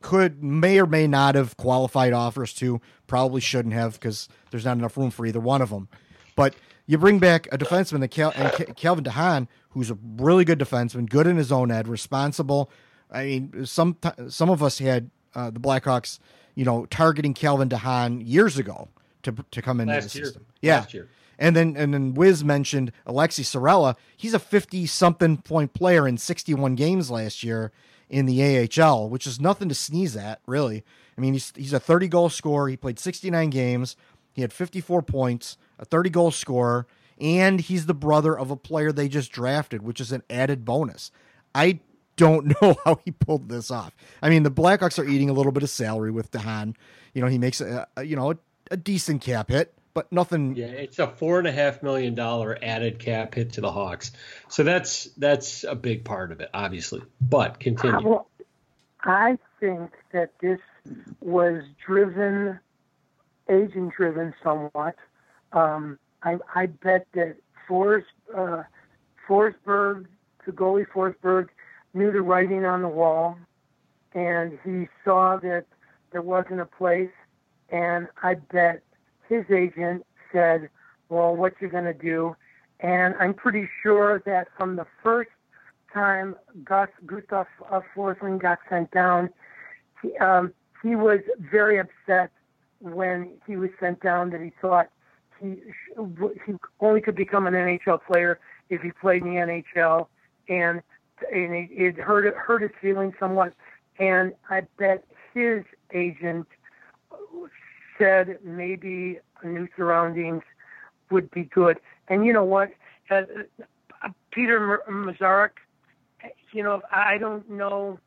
B: could may or may not have qualified offers to. Probably shouldn't have because there's not enough room for either one of them. But you bring back a defenseman, Cal- and Ca- Calvin de Haan, who's a really good defenseman, good in his own head, responsible. I mean, some some of us had uh, the Blackhawks, you know, targeting Calvin de Haan years ago to to come into
C: Last
B: the
C: year.
B: system. Yeah,
C: Last year.
B: And then and then Wiz mentioned Aleksi Saarela. He's a fifty something point player in sixty one games last year in the AHL, which is nothing to sneeze at, really. I mean, he's he's a thirty goal scorer. He played sixty nine games. He had fifty four points, a thirty goal scorer, and he's the brother of a player they just drafted, which is an added bonus. I don't know how he pulled this off. I mean, the Blackhawks are eating a little bit of salary with de Haan. You know, he makes a, a you know a, a decent cap hit, but nothing.
C: Yeah, it's a four and a half million dollar added cap hit to the Hawks. So that's that's a big part of it, obviously. But continue.
H: Well, I think that this was driven, agent driven somewhat. Um, I, I bet that Forrest, uh, Forsberg, the goalie Forsberg, knew the writing on the wall, and he saw that there wasn't a place. And I bet his agent said, "Well, what you're going to do?" And I'm pretty sure that from the first time Gus Gustav uh, Forsling got sent down, he, um, he was very upset when he was sent down. That he thought he he only could become an NHL player if he played in the NHL, and and it, it hurt hurt his feelings somewhat. And I bet his agent said maybe new surroundings would be good. And you know what, uh, Peter Mrazek, you know, I don't know.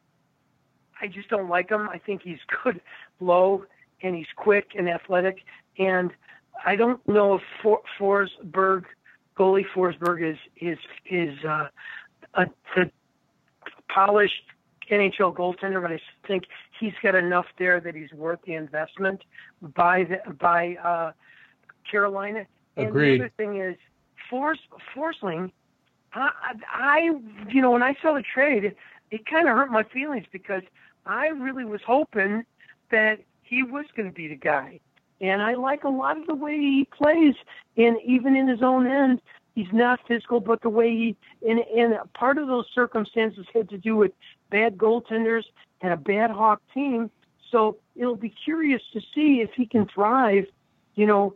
H: I just don't like him. I think he's good low and he's quick and athletic. And I don't know if For- Forsberg, goalie Forsberg, is is is uh, a, the polished NHL goaltender, but I think he's got enough there that he's worth the investment by the, by uh, Carolina. And
C: Agreed.
H: the other thing is, Force Forsling, I, I, you know, when I saw the trade, it, it kind of hurt my feelings because I really was hoping that he was going to be the guy. And I like a lot of the way he plays, and even in his own end, he's not physical, but the way he, and, and part of those circumstances had to do with bad goaltenders and a bad Hawk team. So it'll be curious to see if he can thrive, you know,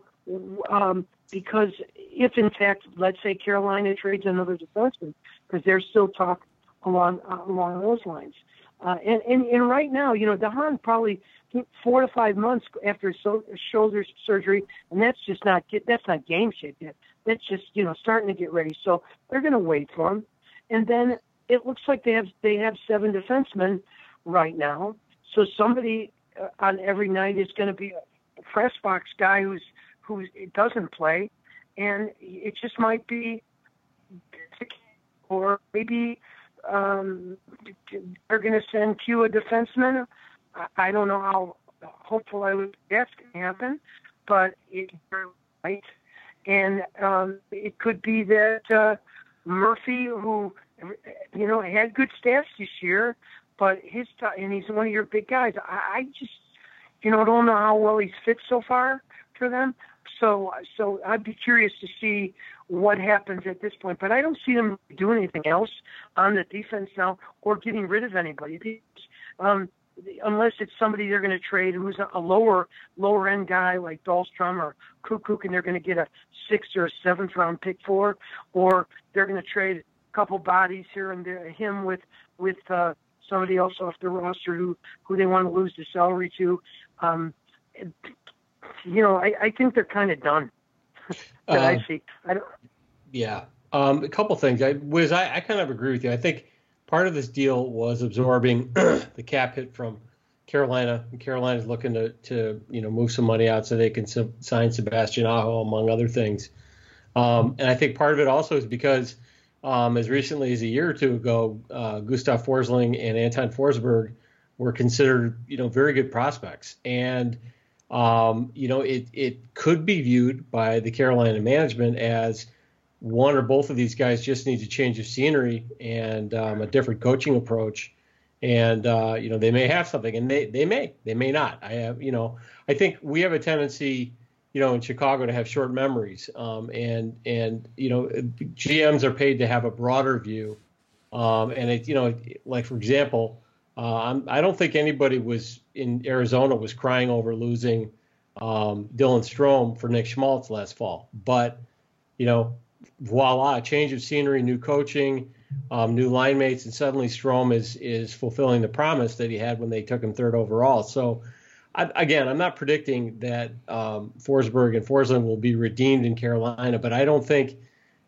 H: um, because if in fact, let's say Carolina trades another defenseman, because there's still talk along uh, along those lines. Uh, and, and and right now, you know, de probably four to five months after his shoulder surgery, and that's just not that's not game shape yet. That's just you know starting to get ready. So they're going to wait for him, and then it looks like they have they have seven defensemen right now. So somebody uh, on every night is going to be a press box guy who's who doesn't play, and it just might be, or maybe um, they're going to send Q a defenseman. I, don't know how hopeful I would going to happen, but it might. And um, it could be that uh, Murphy, who you know had good stats this year, but his and he's one of your big guys. I, I just you know don't know how well he's fit so far for them. So so I'd be curious to see what happens at this point. But I don't see them doing anything else on the defense now or getting rid of anybody. Um, unless it's somebody they're going to trade who's a lower lower end guy like Dahlstrom or Koekkoek, and they're going to get a sixth or a seventh round pick for, or they're going to trade a couple bodies here and there, him with with uh, somebody else off the roster who who they want to lose the salary to. Um, you know, I, I think they're kind of done. that uh, I see. I don't.
C: Yeah. Um, a couple things. I was I, I kind of agree with you. I think part of this deal was absorbing the cap hit from Carolina. Carolina's looking to, to you know move some money out so they can sign Sebastian Aho among other things. Um, and I think part of it also is because um, as recently as a year or two ago, uh, Gustav Forsling and Anton Forsberg were considered you know very good prospects, and um, you know it it could be viewed by the Carolina management as one or both of these guys just need to change of scenery and um, a different coaching approach. And uh, you know they may have something, and they they may they may not. I have you know I think we have a tendency you know in Chicago to have short memories, um, and and you know GMs are paid to have a broader view, um, and it you know like for example. Uh, I don't think anybody was in Arizona was crying over losing um, Dylan Strome for Nick Schmaltz last fall, but you know voila, change of scenery, new coaching, um, new line mates, and suddenly Strome is is fulfilling the promise that he had when they took him third overall. So, I, again, I'm not predicting that um, Forsberg and Forsling will be redeemed in Carolina, but I don't think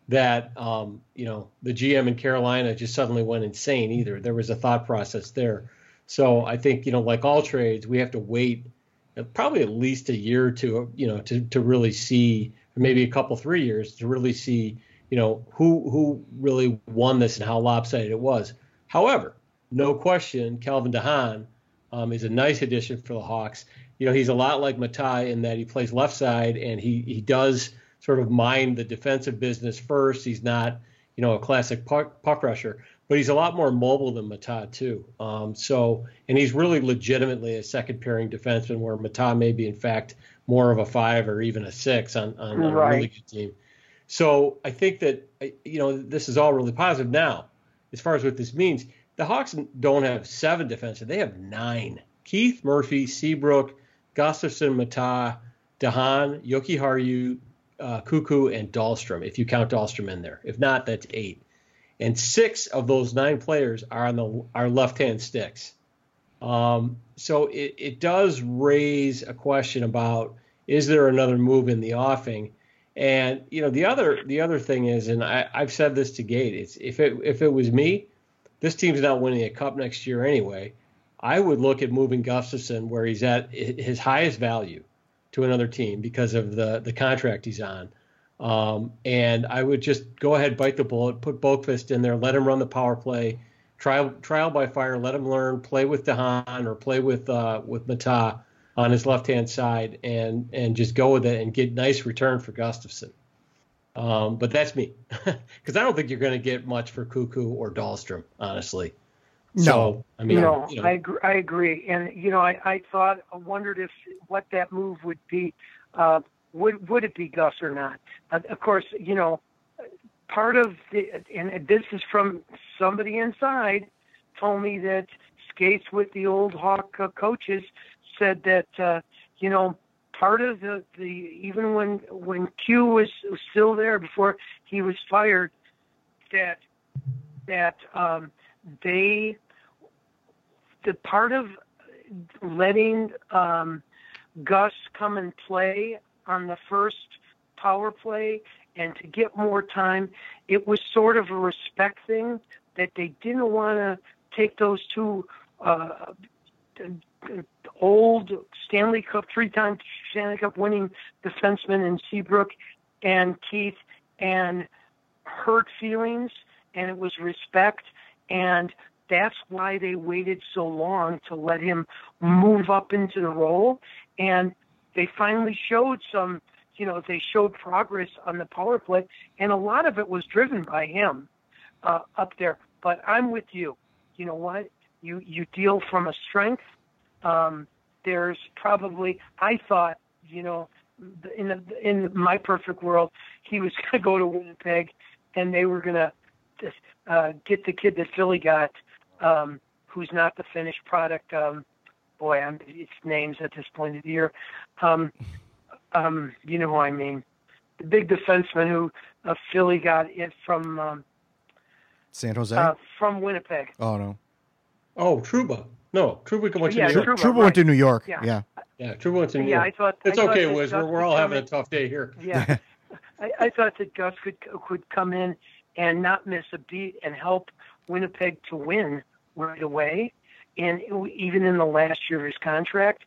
C: that um, you know the GM in Carolina just suddenly went insane either. There was a thought process there. So I think you know, like all trades, we have to wait probably at least a year to you know to to really see maybe a couple three years to really see you know who who really won this and how lopsided it was. However, no question, Calvin de Haan um, is a nice addition for the Hawks. You know, he's a lot like Maatta in that he plays left side and he he does sort of mind the defensive business first. He's not you know a classic puck, puck rusher, but he's a lot more mobile than Maatta too. Um, so, and he's really legitimately a second pairing defenseman, where Maatta may be in fact more of a five or even a six on, on, right. a really good team. So I think that you know this is all really positive. Now, as far as what this means, the Hawks don't have seven defensemen; they have nine. Keith Murphy, Seabrook, Gustafsson, Maatta, de Haan, Jokiharju, uh, Koekkoek, and Dahlstrom. If you count Dahlstrom in there, if not, that's eight. And six of those nine players are on the are left-hand sticks. Um, so it, it does raise a question about is there another move in the offing? And you know the other the other thing is, and I, I've said this to Gate, it's if it if it was me, this team's not winning a cup next year anyway. I would look at moving Gustafsson where he's at his highest value to another team because of the the contract he's on. Um, and I would just go ahead, bite the bullet, put Boqvist in there, let him run the power play, trial trial by fire. Let him learn, play with de Haan or play with uh, with Maatta on his left hand side, and and just go with it and get nice return for Gustafsson. Um, but that's me, because I don't think you're going to get much for Koekkoek or Dahlstrom, honestly.
B: No, so,
H: I mean, no, you know. I agree, I agree, and you know, I, I thought, I wondered if what that move would be. Uh, would would it be Gus or not? Uh, of course, you know, part of the, and this is from somebody inside, told me that skates with the old Hawk uh, coaches said that, uh, you know, part of the, the even when when Q was, still there before he was fired, that that um, they the part of letting um, Gus come and play on the first power play and to get more time, it was sort of a respect thing that they didn't want to take those two uh, old Stanley Cup, three-time Stanley Cup winning defensemen in Seabrook and Keith and hurt feelings, and it was respect, and that's why they waited so long to let him move up into the role, and they finally showed some, you know, they showed progress on the power play, and a lot of it was driven by him uh, up there. But I'm with you. You know what? You you deal from a strength. Um, there's probably I thought you know in the, in my perfect world he was going to go to Winnipeg and they were going to uh, get the kid that Philly got um, who's not the finished product. Um, boy, I'm it's names at this point of the year. Um, um, you know who I mean? The big defenseman who uh, Philly got it from um,
B: San Jose.
H: uh, from Winnipeg.
B: oh no,
C: Oh, Trouba. No, Trouba went to
H: Yeah,
C: New York.
H: Trouba,
B: Trouba
H: right.
B: went to New York.
H: Yeah.
B: Yeah,
C: Yeah, Trouba went to New York.
H: Yeah,
C: York.
H: I thought
C: it's
H: I
C: okay, Wiz. We're, we're all
H: come
C: having a tough day here.
H: Yeah, I, I thought that Gus could could come in and not miss a beat and help Winnipeg to win right away, and even in the last year of his contract,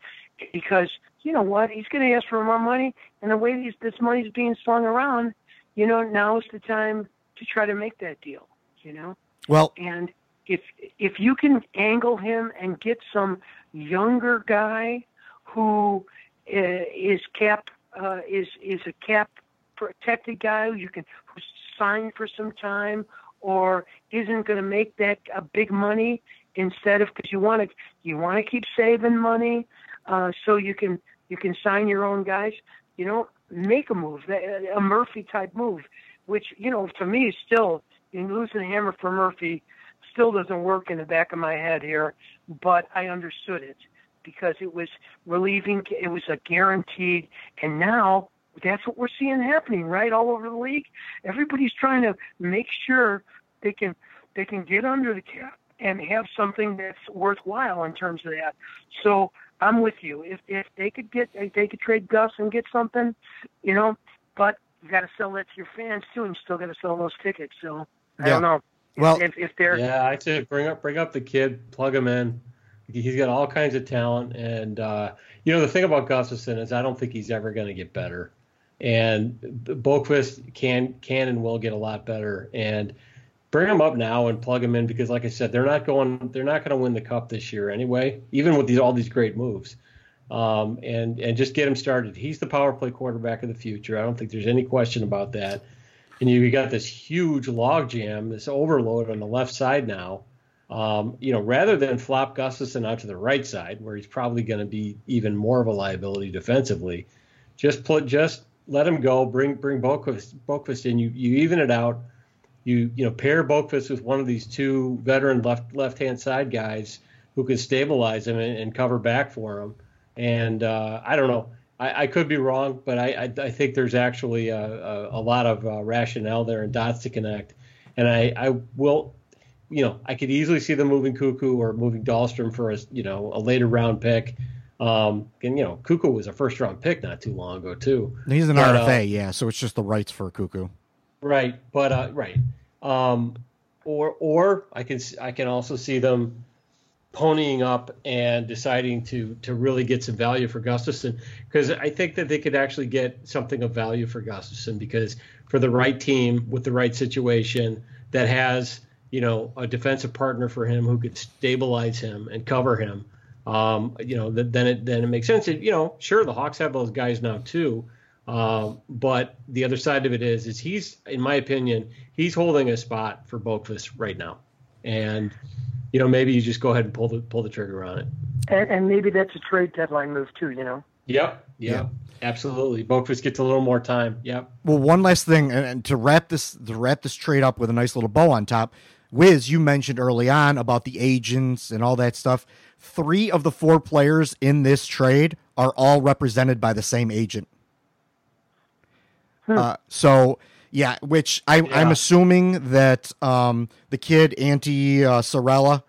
H: because you know what, he's going to ask for more money, and the way these, this money's being slung around, you know, now is the time to try to make that deal. You know,
B: well,
H: and if if you can angle him and get some younger guy who uh, is cap uh, is is a cap protected guy who you can who's signed for some time or isn't going to make that a big money instead of because you want to you want to keep saving money uh, so you can you can sign your own guys you know make a move a Murphy type move which you know to me is still you losing the hammer for Murphy still doesn't work in the back of my head here but I understood it because it was relieving it was a guaranteed and now that's what we're seeing happening right all over the league. Everybody's trying to make sure they can they can get under the cap and have something that's worthwhile in terms of that. So i'm with you. If if they could get if they could trade gus and get something you know but you got to sell that to your fans too and you still got to sell those tickets so i
B: Yeah.
H: don't know
B: Well-
H: if, if they're
C: Yeah, I say bring up bring up the kid, plug him in. He's got all kinds of talent, and uh, you know the thing about Gustafsson is I don't think he's ever going to get better, and Boqvist can can and will get a lot better. And bring him up now and plug him in because, like I said, they're not going they're not going to win the cup this year anyway, even with these all these great moves. Um, and and just get him started. He's the power play quarterback of the future. I don't think there's any question about that. And you got this huge log jam, this overload on the left side now. Um, you know, rather than flop Gustafsson out to the right side, where he's probably going to be even more of a liability defensively, just put just let him go. Bring bring Boqvist, Boqvist in. You you even it out. You you know pair Boqvist with one of these two veteran left left hand side guys who can stabilize him and, and cover back for him. And uh, I don't know. I, I could be wrong, but I, I, I think there's actually a, a, a lot of uh, rationale there and dots to connect. And I, I will, you know, I could easily see them moving Koekkoek or moving Dahlstrom for a, you know, a later round pick. Um, and you know, Koekkoek was a first round pick not too long ago too.
B: he's an
C: But, uh,
B: RFA. yeah, so it's just the rights for Koekkoek.
C: Right, but uh, right, um, or or I can I can also see them ponying up and deciding to to really get some value for Gustafsson because I think that they could actually get something of value for Gustafsson because for the right team with the right situation that has you know a defensive partner for him who could stabilize him and cover him. Um, you know, th- then it then it makes sense. And, you know, sure, the Hawks have those guys now too. Um, but the other side of it is, is he's, in my opinion, he's holding a spot for Boqvist right now, and you know maybe you just go ahead and pull the pull the trigger on it.
H: and, and maybe that's a trade deadline move too you know
C: Yep. Yep. Absolutely. Boqvist gets a little more time. Yep.
B: Well, one last thing, and, and to wrap this to wrap this trade up with a nice little bow on top. Wiz, you mentioned early on about the agents and all that stuff. Three of the four players in this trade are all represented by the same agent. Uh, so yeah, which I, I'm
C: Yeah.
B: assuming that um, the kid Antti uh, Saarela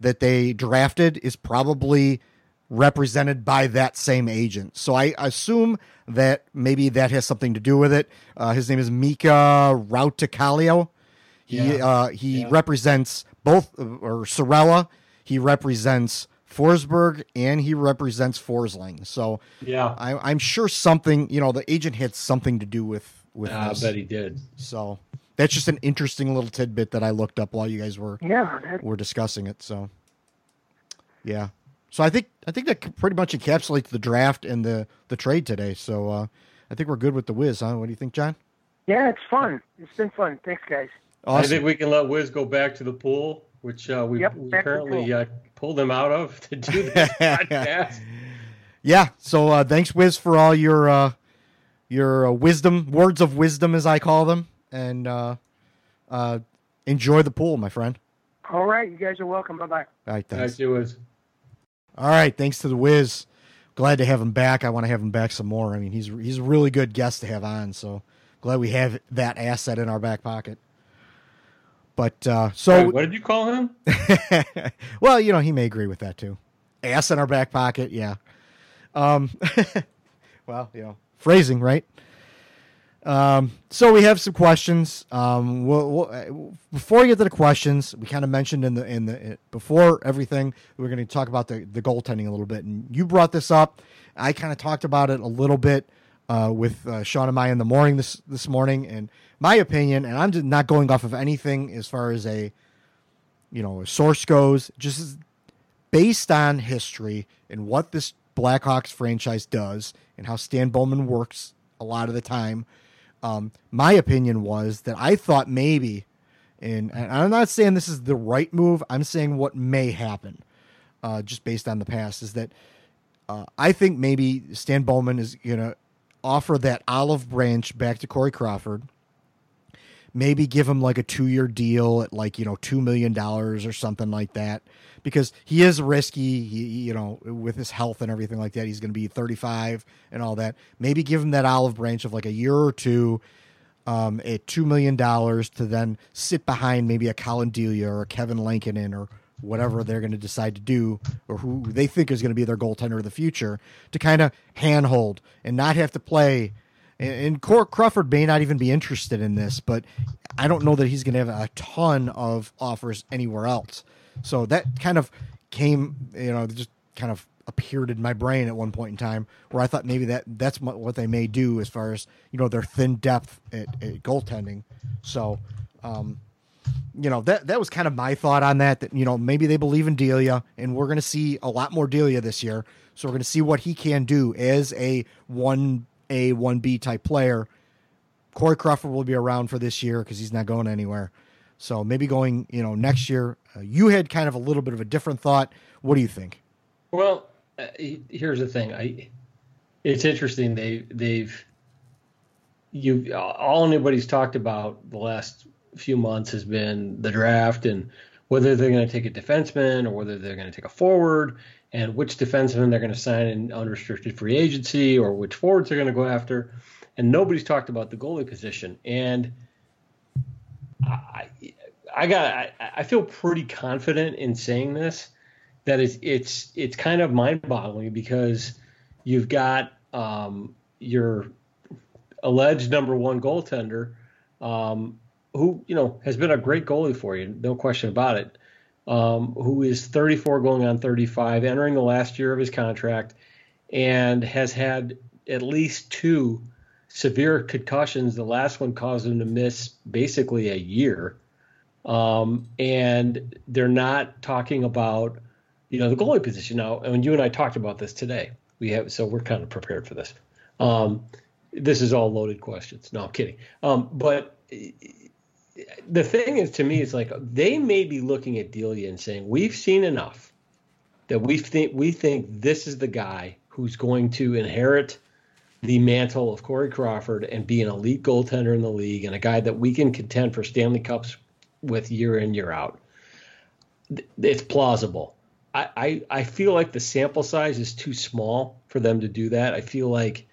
B: that they drafted is probably represented by that same agent. So I assume that maybe that has something to do with it. Uh, his name is Mika Rautakallio. He
C: Yeah.
B: uh, he
C: Yeah.
B: represents both or Saarela. He represents Forsberg and he represents Forsling. So
C: Yeah.
B: I, I'm sure something you know the agent had something to do with with
C: I
B: this.
C: bet he did.
B: So that's just an interesting little tidbit that I looked up while you guys were
H: Yeah, that,
B: were discussing it. So yeah, so I think I think that pretty much encapsulates the draft and the the trade today. So uh, I think we're good with the whiz, huh? What do you think, John?
H: yeah, it's fun. It's been fun. Thanks, guys.
C: I think we can let Wiz go back to the pool, which uh, we,
H: Yep,
C: we
H: back to the
C: apparently uh, pulled him out of to do this podcast.
B: Yeah. So uh, thanks, Wiz, for all your uh, your uh, wisdom, words of wisdom, as I call them, and uh, uh, enjoy the pool, my friend.
H: All right, you guys are welcome. Bye bye.
B: All right, thanks.
C: Actually, Wiz.
B: All right, thanks to the Wiz. Glad to have him back. I want to have him back some more. I mean, he's he's a really good guest to have on. So glad we have that asset in our back pocket. But uh, so,
C: Wait, what did you call him?
B: well, you know, he may agree with that too. Ass in our back pocket, yeah. Um, well, you know, phrasing, right? Um, so we have some questions. Um, we'll, we'll, uh, before we get to the questions, we kind of mentioned in the in the before everything, we're going to talk about the the goaltending a little bit, and you brought this up. I kind of talked about it a little bit uh, with uh, Sean and I in the morning this this morning, and my opinion, and I'm not going off of anything as far as a you know a source goes, just based on history and what this Blackhawks franchise does and how Stan Bowman works a lot of the time. Um, my opinion was that I thought maybe, and, and I'm not saying this is the right move. I'm saying what may happen, uh, just based on the past, is that uh, I think maybe Stan Bowman is to offer that olive branch back to Corey Crawford. Maybe give him like a two year deal at like, you know, $2 million or something like that because he is risky, he, you know, with his health and everything like that. He's going to be 35 and all that. Maybe give him that olive branch of like a year or two um, at $2 million to then sit behind maybe a Collin Delia or a Kevin Lankinen or whatever they're going to decide to do or who they think is going to be their goaltender of the future to kind of handhold and not have to play. And, Crawford may not even be interested in this, but I don't know that he's going to have a ton of offers anywhere else. So that kind of came, you know, just kind of appeared in my brain at one point in time where I thought maybe that that's what what they may do as far as you know their thin depth at, at goaltending. So, um, you know that that was kind of my thought on that. That you know maybe they believe in Delia, and we're going to see a lot more Delia this year. So we're going to see what he can do as a one A one B type player. Corey Crawford will be around for this year because he's not going anywhere. So maybe going you know next year. Uh, you had kind of a little bit of a different thought. What do you think?
C: Well, uh, here's the thing. I it's interesting. They they've you all anybody's talked about the last few months has been the draft and whether they're going to take a defenseman or whether they're going to take a forward and which defenseman they're going to sign in unrestricted free agency or which forwards they're going to go after. And nobody's talked about the goalie position. And I, I got I, I feel pretty confident in saying this that is it's it's kind of mind-boggling because you've got um, your alleged number one goaltender um, who you know has been a great goalie for you, no question about it. Um, who is 34 going on 35, entering the last year of his contract, and has had at least two severe concussions. The last one caused him to miss basically a year. Um, and they're not talking about, you know, the goalie position now. And you and I talked about this today. We have, so we're kind of prepared for this. Um, this is all loaded questions. No, I'm kidding. Um, but the thing is, to me, is like they may be looking at Delia and saying, "We've seen enough that we think we think this is the guy who's going to inherit the mantle of Corey Crawford and be an elite goaltender in the league and a guy that we can contend for Stanley Cups with year in year out." It's plausible,
I: I, I, I feel like the sample size is too small for them to do that. I feel like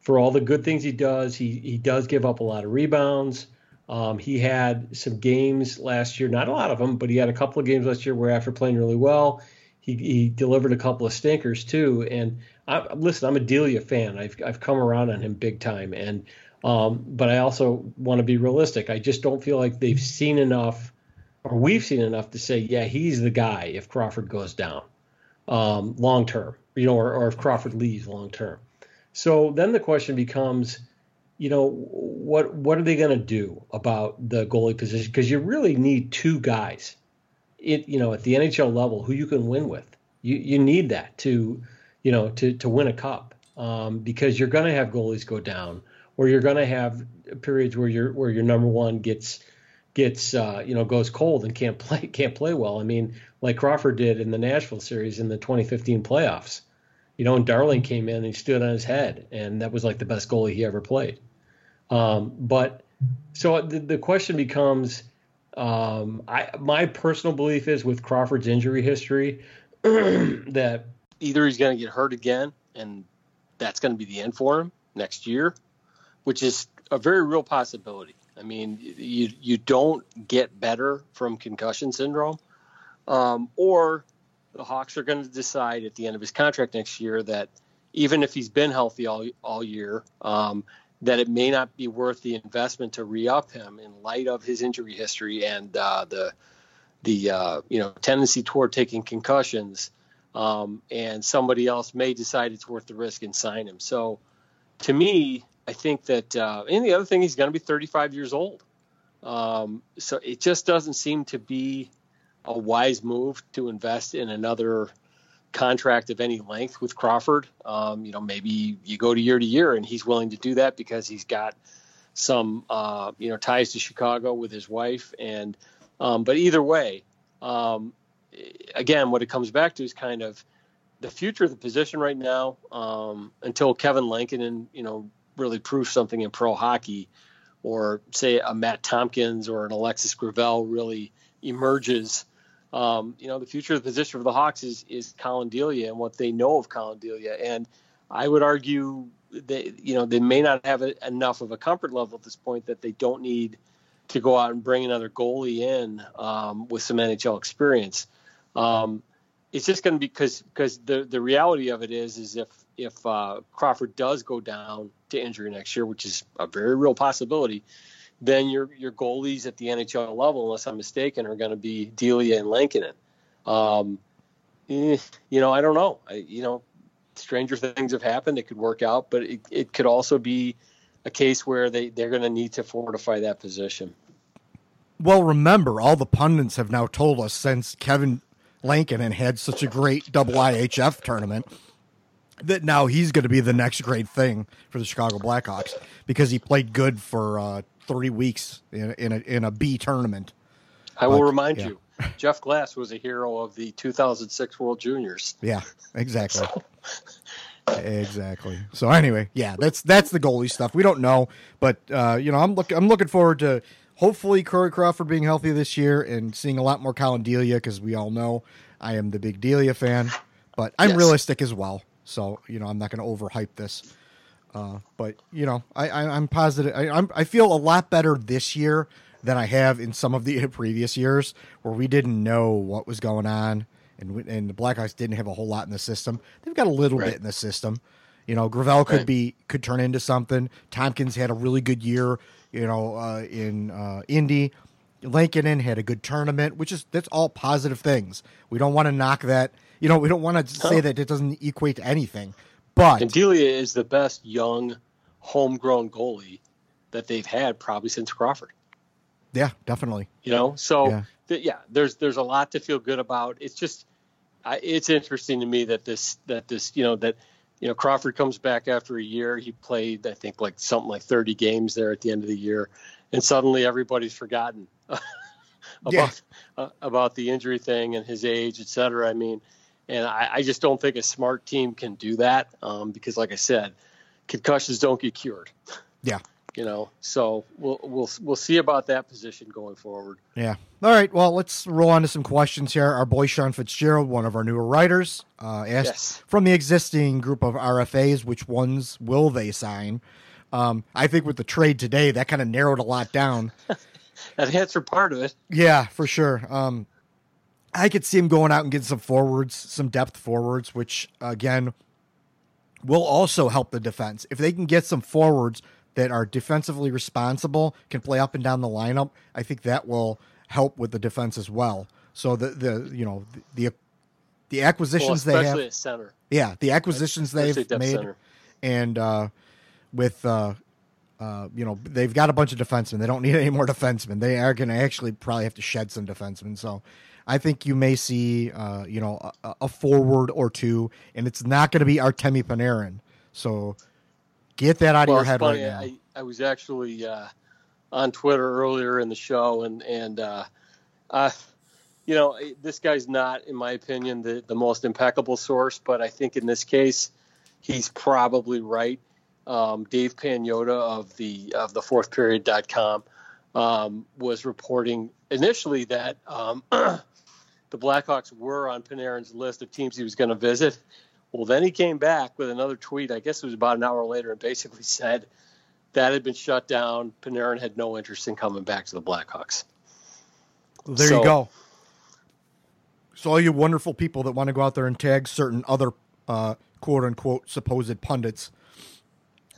I: for all the good things he does, he he does give up a lot of rebounds. Um, he had some games last year, not a lot of them, but he had a couple of games last year where after playing really well, he, he delivered a couple of stinkers too. And I, listen, I'm a Delia fan. I've I've come around on him big time, and um, but I also want to be realistic. I just don't feel like they've seen enough, or we've seen enough to say, yeah, he's the guy if Crawford goes down um, long term, you know, or, or if Crawford leaves long term. So then the question becomes, you know, what what are they going to do about the goalie position? Because you really need two guys, it you know, at the NHL level who you can win with. You you need that to, you know, to to win a cup um, because you're going to have goalies go down or you're going to have periods where your where your number one gets gets uh, you know goes cold and can't play can't play well. I mean, like Crawford did in the Nashville series in the 2015 playoffs. You know, and Darling came in and he stood on his head, and that was like the best goalie he ever played. Um, but so the, the question becomes, um, I my personal belief is with Crawford's injury history that
C: either he's going to get hurt again, and that's going to be the end for him next year, which is a very real possibility. I mean, you you don't get better from concussion syndrome, um, or the Hawks are going to decide at the end of his contract next year that even if he's been healthy all all year, um, that it may not be worth the investment to re-up him in light of his injury history and uh, the the uh, you know tendency toward taking concussions. Um, and somebody else may decide it's worth the risk and sign him. So, to me, I think that, uh, and the other thing, he's going to be 35 years old. Um, so it just doesn't seem to be a wise move to invest in another contract of any length with Crawford. Um, you know, maybe you go to year to year, and he's willing to do that because he's got some, uh, you know, ties to Chicago with his wife. And, um, but either way, um, again, what it comes back to is kind of the future of the position right now um, until Kevin Lankinen you know, really prove something in pro hockey, or say a Matt Tompkins or an Alexis Gravel really emerges. Um, you know, the future of the position for the Hawks is is Collin Delia and what they know of Collin Delia. And I would argue that you know they may not have a, enough of a comfort level at this point that they don't need to go out and bring another goalie in um, with some NHL experience. Um, it's just going to be because because the the reality of it is is if if uh, Crawford does go down to injury next year, which is a very real possibility, then your your goalies at the NHL level, unless I'm mistaken, are going to be Delia and Lankinen. Um, eh, you know, I don't know. I, you know, stranger things have happened. It could work out, but it, it could also be a case where they they're going to need to fortify that position.
B: Well, remember, all the pundits have now told us since Kevin Lankinen had such a great double IHF tournament that now he's going to be the next great thing for the Chicago Blackhawks because he played good for uh, three weeks in, in, a, in a B tournament.
C: I will remind yeah. you, Jeff Glass was a hero of the 2006 World Juniors.
B: Yeah, exactly. exactly. So anyway, yeah, that's that's the goalie stuff. We don't know, but uh, you know, I'm look I'm looking forward to hopefully Corey Crawford being healthy this year and seeing a lot more Collin Delia because we all know I am the big Delia fan, but I'm yes. realistic as well. So you know I'm not going to overhype this. Uh, but you know I, I am positive. I, I'm I feel a lot better this year than I have in some of the previous years where we didn't know what was going on and and the Blackhawks didn't have a whole lot in the system. They've got a little right. bit in the system. You know, Gravel could right. be could turn into something. Tompkins had a really good year you know, uh, in uh, Indy. Lankinen had a good tournament, which is that's all positive things. We don't want to knock that. You know, we don't want to say that it doesn't equate to anything. But
C: and Delia is the best young, homegrown goalie that they've had probably since Crawford.
B: Yeah, definitely.
C: You know, so yeah, th- yeah there's there's a lot to feel good about. It's just, I, it's interesting to me that this that this you know that you know, Crawford comes back after a year. He played, I think, like something like 30 games there at the end of the year, and suddenly everybody's forgotten about yeah. uh, about the injury thing and his age, et cetera. I mean, and I, I just don't think a smart team can do that um, because, like I said, concussions don't get cured.
B: Yeah.
C: You know, so we'll we'll we'll see about that position going forward.
B: Yeah. All right. Well, let's roll on to some questions here. Our boy Sean Fitzgerald, one of our newer writers, uh, asked
C: Yes.
B: from the existing group of RFAs, which ones will they sign? Um, I think with the trade today, that kind of narrowed a lot down.
C: That answered part of it.
B: Yeah, for sure. Um, I could see him going out and getting some forwards, some depth forwards, which again will also help the defense. If they can get some forwards that are defensively responsible, can play up and down the lineup, I think that will help with the defense as well. So the the you know the the
C: Well,
B: acquisitions they have, yeah, the acquisitions they've made,
C: center.
B: and uh, with uh, uh, you know they've got a bunch of defensemen. They don't need any more defensemen. They are going to actually probably have to shed some defensemen. So I think you may see uh, you know a, a forward or two, and it's not going to be Artemi Panarin. So get that out
C: Well,
B: of your head
C: funny.
B: right now.
C: I, I was actually uh, on Twitter earlier in the show, and and uh, uh, you know this guy's not, in my opinion, the the most impeccable source, but I think in this case, he's probably right. Um, Dave Pagnotta of the of the fourth period.com um, was reporting initially that um, the Blackhawks were on Panarin's list of teams he was going to visit. Well, then he came back with another tweet. I guess it was about an hour later, and basically said that had been shut down. Panarin had no interest in coming back to the Blackhawks.
B: There
C: So-
B: you go. So all you wonderful people that want to go out there and tag certain other uh, quote unquote supposed pundits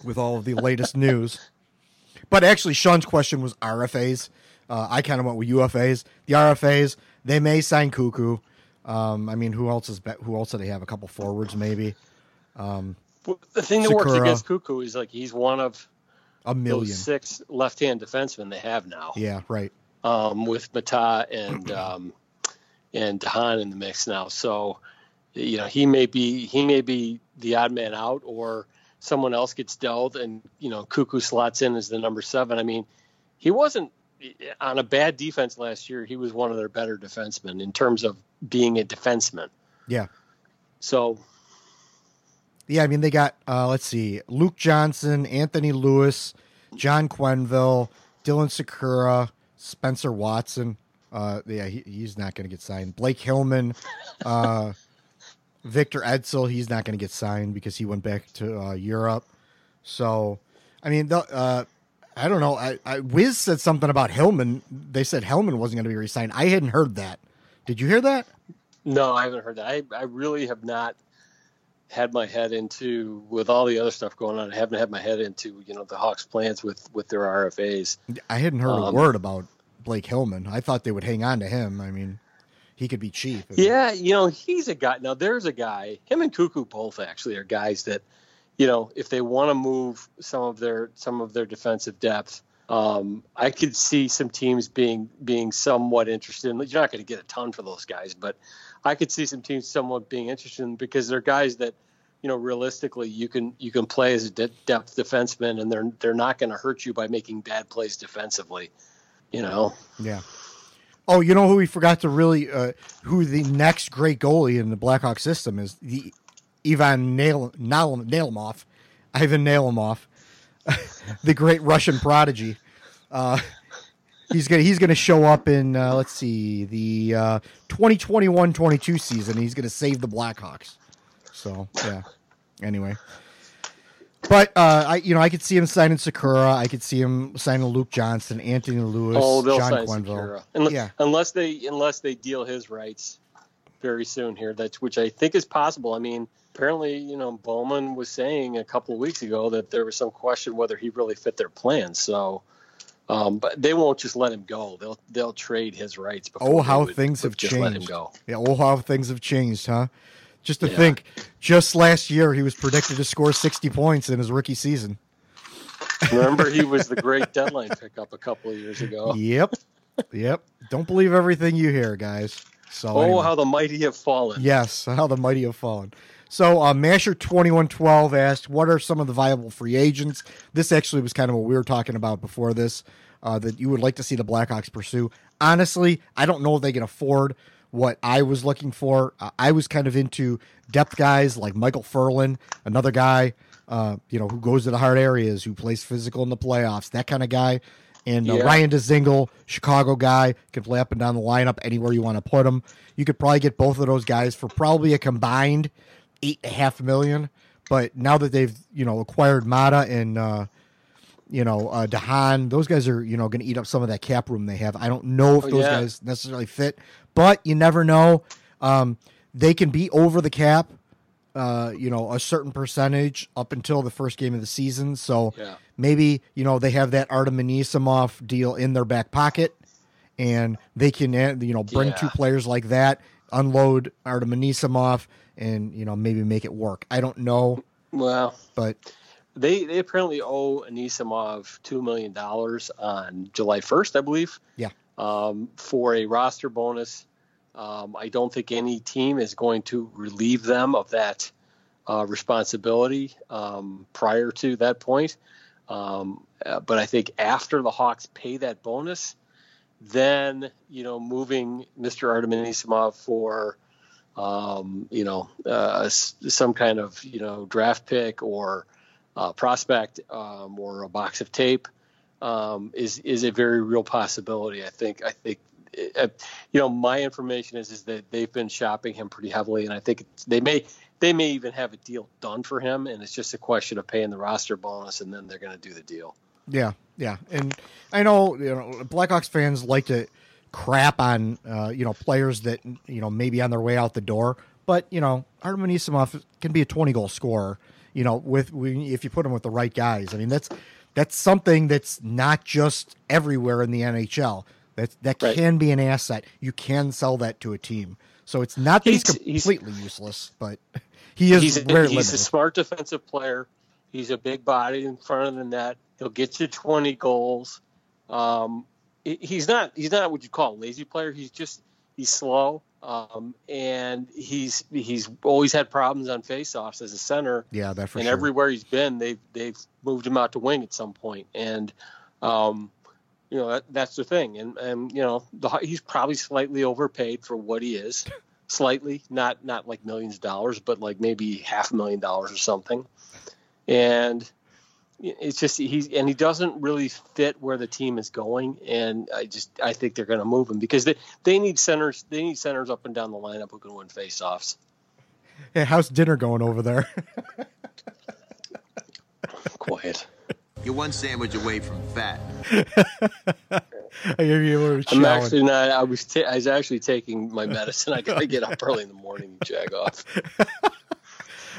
B: with all of the latest news. But actually, Sean's question was RFAs. Uh, I kind of went with UFAs. The RFAs they may sign Koekkoek. Um, I mean, who else is be- who else do they have? A couple forwards, maybe
C: Well, The thing that works against Koekkoek is like he's one of
B: a million.
C: those six left-hand defensemen they have now,
B: Yeah, right.
C: um, with Maatta and um, and de Haan in the mix now. So, you know, he may be he may be the odd man out, or someone else gets dealt, and you know, Koekkoek slots in as the number seven. I mean, he wasn't on a bad defense last year. He was one of their better defensemen in terms of being a defenseman.
B: Yeah.
C: So
B: Yeah, I mean they got uh let's see, Luke Johnson, Anthony Louis, John Quenneville, Dylan Sikura, Spencer Watson. Uh yeah, he, he's not going to get signed. Blake Hillman, uh Victor Ejdsell, he's not going to get signed because he went back to uh, Europe. So, I mean, the, uh I don't know. I, I Wiz said something about Hillman. They said Hillman wasn't going to be re-signed. I hadn't heard that. Did you hear that?
C: No, I haven't heard that. I, I really have not had my head into with all the other stuff going on. I haven't had my head into you know the Hawks' plans with with their RFAs.
B: I hadn't heard a
C: Um,
B: word about Blake Hillman. I thought they would hang on to him. I mean, he could be cheap.
C: Yeah, you know he's a guy. Now there's a guy. Him and Koekkoek both actually are guys that you know if they want to move some of their some of their defensive depth. Um, I could see some teams being being somewhat interested. in You're not going to get a ton for those guys, but I could see some teams somewhat being interested in because they're guys that you know realistically you can you can play as a de- depth defenseman and they're they're not going to hurt you by making bad plays defensively. You know,
B: Yeah. Oh, you know who we forgot to really uh, who the next great goalie in the Blackhawk system is the Ivan Nail, Nail, Nalimov, Ivan Nalimov, the great Russian prodigy. Uh, he's gonna he's gonna show up in uh, let's see the uh, 2021-22 season. He's gonna save the Blackhawks. So yeah. Anyway. But uh, I, you know, I could see him signing Sikura. I could see him signing Luke Johnson, Anthony Louis,
C: oh, they'll
B: John
C: sign
B: Quenneville.
C: Sikura. Unless,
B: yeah,
C: unless they unless they deal his rights very soon here. That's which I think is possible. I mean, apparently, you know, Bowman was saying a couple of weeks ago that there was some question whether he really fit their plans. So, um, but they won't just let him go. They'll they'll trade his rights. Before
B: Oh, how
C: would-
B: things
C: would
B: have
C: just
B: changed.
C: Let him go.
B: Yeah, oh, how things have changed, huh? Just to
C: Yeah.
B: think, just last year he was predicted to score 60 points in his rookie season.
C: Remember, he was the great deadline pickup a couple of years ago.
B: Yep, yep. Don't believe everything you hear, guys. So,
C: Oh,
B: anyway.
C: how the mighty have fallen.
B: Yes, how the mighty have fallen. So, uh, Masher2112 asked, What are some of the viable free agents? This actually was kind of what we were talking about before this, uh, that you would like to see the Blackhawks pursue. Honestly, I don't know if they can afford what I was looking for. Uh, I was kind of into depth guys like Micheal Ferland, another guy uh, you know, who goes to the hard areas, who plays physical in the playoffs, that kind of guy. And uh,
C: Yeah.
B: Ryan Dzingel, Chicago guy, can play up and down the lineup anywhere you want to put him. You could probably get both of those guys for probably a combined eight and a half million. But now that they've you know acquired Maatta and uh, you know uh, de Haan, those guys are you know going to eat up some of that cap room they have. I don't know if
C: Oh,
B: those
C: yeah.
B: guys necessarily fit, but you never know. Um, they can be over the cap, uh, you know, a certain percentage up until the first game of the season. So
C: Yeah.
B: maybe you know they have that Artem Anisimov deal in their back pocket, and they can you know bring two players like that, unload Artem Anisimov, and you know maybe make it work. I don't know,
C: Well,
B: but
C: they they apparently owe Anisimov two million dollars on July first, I believe.
B: Yeah.
C: Um, for a roster bonus. Um, I don't think any team is going to relieve them of that uh, responsibility um, prior to that point. Um, uh, but I think after the Hawks pay that bonus, then you know moving Mr. Artem Anisimov for um, you know uh, some kind of you know draft pick or uh, prospect um, or a box of tape um, is is a very real possibility. I think I think uh, you know my information is is that they've been shopping him pretty heavily, and I think they may they may even have a deal done for him, and it's just a question of paying the roster bonus, and then they're going to do the deal.
B: Yeah, yeah, and I know you know Blackhawks fans like to crap on uh, you know players that you know maybe on their way out the door, but you know Artem Anisimov can be a twenty goal scorer. You know, with if you put him with the right guys, I mean that's that's something that's not just everywhere in the NHL. That that
C: Right.
B: can be an asset. You can sell that to a team. So it's not that he's,
C: He's- he's-
B: completely useless, but he is
C: he's a,
B: very
C: he's a smart defensive player. He's a big body in front of the net. He'll get you 20 goals. Um, he's not he's not what you call a lazy player. He's just he's slow, um, and he's he's always had problems on faceoffs as a center.
B: yeah, that for
C: and
B: sure.
C: everywhere he's been, they've they've moved him out to wing at some point, and um, you know that, that's the thing. And and you know the, he's probably slightly overpaid for what he is, slightly, not not like millions of dollars, but like maybe half a million dollars or something. And it's just he's and he doesn't really fit where the team is going. And I just I think they're going to move him because they they need centers they need centers up and down the lineup who can win faceoffs.
B: Hey, how's dinner going over there?
C: Quiet.
J: You're one sandwich away from fat.
B: I hear you were
C: I'm actually not. I was. ta- I was actually taking my medicine. I gotta get up early in the morning and jag off.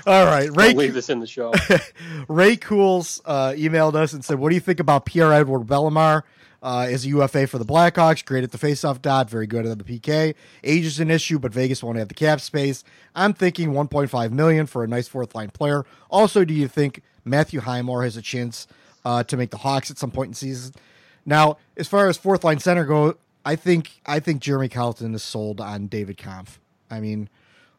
B: All right, Ray.
C: I'll leave this in the show.
B: Ray Cools uh, emailed us and said, "What do you think about Pierre Edward Bellemare uh, as a UFA for the Blackhawks? Great at the faceoff dot, very good at the PK. Age is an issue, but Vegas won't have the cap space. I'm thinking 1.5 million for a nice fourth line player. Also, do you think Matthew Highmore has a chance uh, to make the Hawks at some point in season? Now, as far as fourth line center go, I think I think Jeremy Colliton is sold on David Kampf. I mean."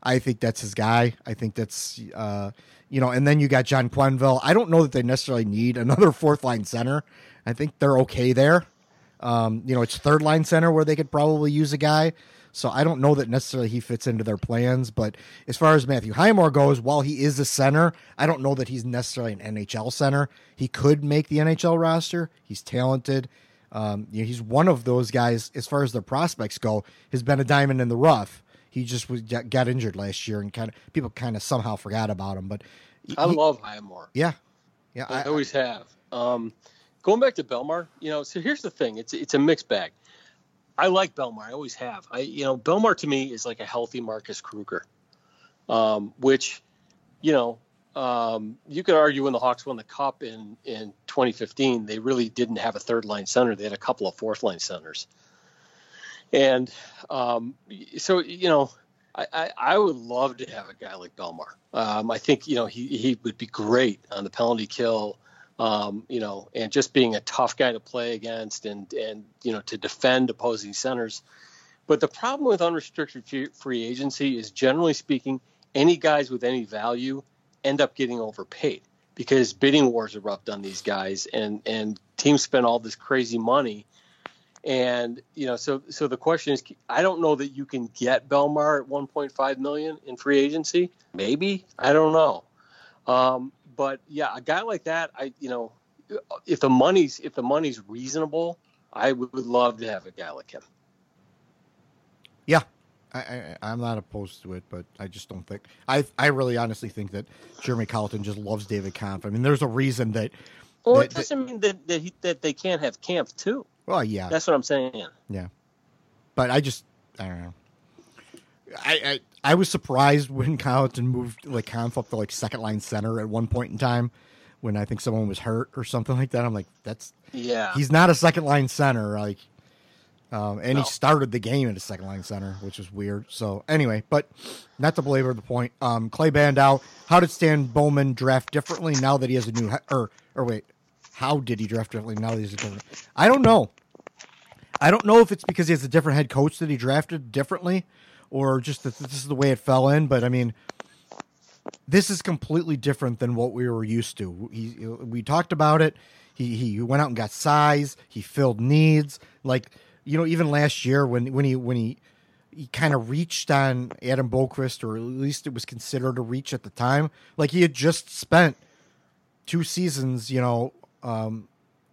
B: I think that's his guy. I think that's uh, you know, and then you got John Quenneville. I don't know that they necessarily need another fourth line center. I think they're okay there. Um, you know, it's third line center where they could probably use a guy. So I don't know that necessarily he fits into their plans. But as far as Matthew Highmore goes, while he is a center, I don't know that he's necessarily an NHL center. He could make the NHL roster. He's talented. Um, you know, he's one of those guys, as far as their prospects go, has been a diamond in the rough. He just was got, injured last year, and kind of people kind of somehow forgot about him. But he-
C: I love Highmore.
B: yeah, yeah,
C: I,
B: I,
C: always have. Um, going back to Bellemare, you know, so here's the thing: it's it's a mixed bag. I like Bellemare. I always have. I you know, Bellemare to me is like a healthy Marcus Kruger, um, which, you know, um, you could argue when the Hawks won the Cup in in 2015, they really didn't have a third line center. They had a couple of fourth line centers, and um, so you know. I, I, I would love to have a guy like Bellemare. Um, I think you know he, he would be great on the penalty kill, um, you know, and just being a tough guy to play against and and you know to defend opposing centers. But the problem with unrestricted free- agency is generally speaking, any guys with any value end up getting overpaid because bidding wars erupt on these guys and and teams spend all this crazy money and you know, so so the question is, I don't know that you can get Bellemare at 1.5 million in free agency. Maybe I don't know, um, but yeah, a guy like that, I you know, if the money's if the money's reasonable, I would love to have a guy like him.
B: Yeah, I, I, I'm not opposed to it, but I just don't think I. I really honestly think that Jeremy Colliton just loves David Kampf. I mean, there's a reason that.
C: Well,
B: that-
C: it doesn't mean that that, he, that they can't have Kampf too.
B: Well, yeah,
C: That's what I'm saying.
B: yeah, but I just I don't know. I, I I was surprised when Colliton moved like Kampf up to like second line center at one point in time when I think someone was hurt or something like that. I'm like, that's
C: Yeah.
B: he's not a second line center like um, and
C: No.
B: he started the game at a second line center which is weird so anyway but not to belabor the point um, clay bandow how did stan bowman draft differently now that he has a new he- or or wait how did he draft differently now that he's a different i don't know i don't know if it's because he has a different head coach that he drafted differently or just that this is the way it fell in but i mean this is completely different than what we were used to. He, we talked about it. He he went out and got size. He filled needs. Like you know, even last year when when he when he he kind of reached on Adam Boqvist, or at least it was considered a reach at the time. Like he had just spent two seasons, you know, um,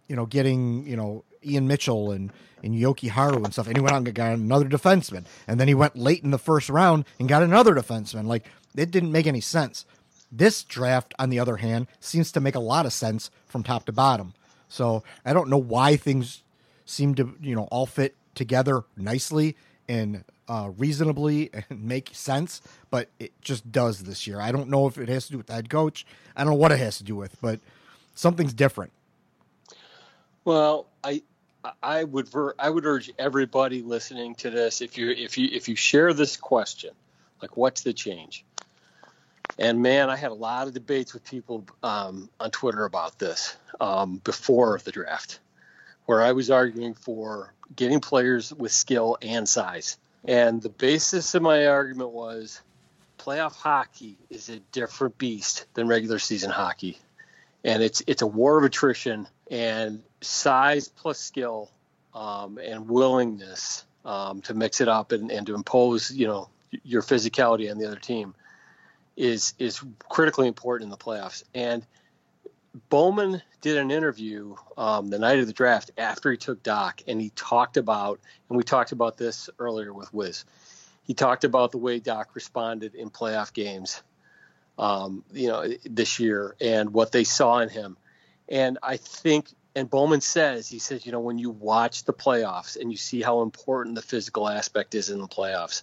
B: you know, getting you know Ian Mitchell and and Jokiharju and stuff, and he went out and got another defenseman, and then he went late in the first round and got another defenseman. Like it didn't make any sense. This draft, on the other hand, seems to make a lot of sense from top to bottom. So I don't know why things seem to you know all fit together nicely and uh, reasonably and make sense, but it just does this year. I don't know if it has to do with the head coach. I don't know what it has to do with, but something's different.
C: Well, I I would ver- I would urge everybody listening to this if you if you if you share this question, like what's the change? And man, I had a lot of debates with people um, on Twitter about this um, before the draft, where I was arguing for getting players with skill and size. And the basis of my argument was playoff hockey is a different beast than regular season hockey and it's it's a war of attrition and size plus skill um, and willingness um, to mix it up and, and to impose you know your physicality on the other team is is critically important in the playoffs and Bowman did an interview um, the night of the draft after he took Dach, and he talked about, and we talked about this earlier with Wiz. He talked about the way Dach responded in playoff games, um, you know, this year, and what they saw in him. And I think, and Bowman says, he says, you know, when you watch the playoffs and you see how important the physical aspect is in the playoffs,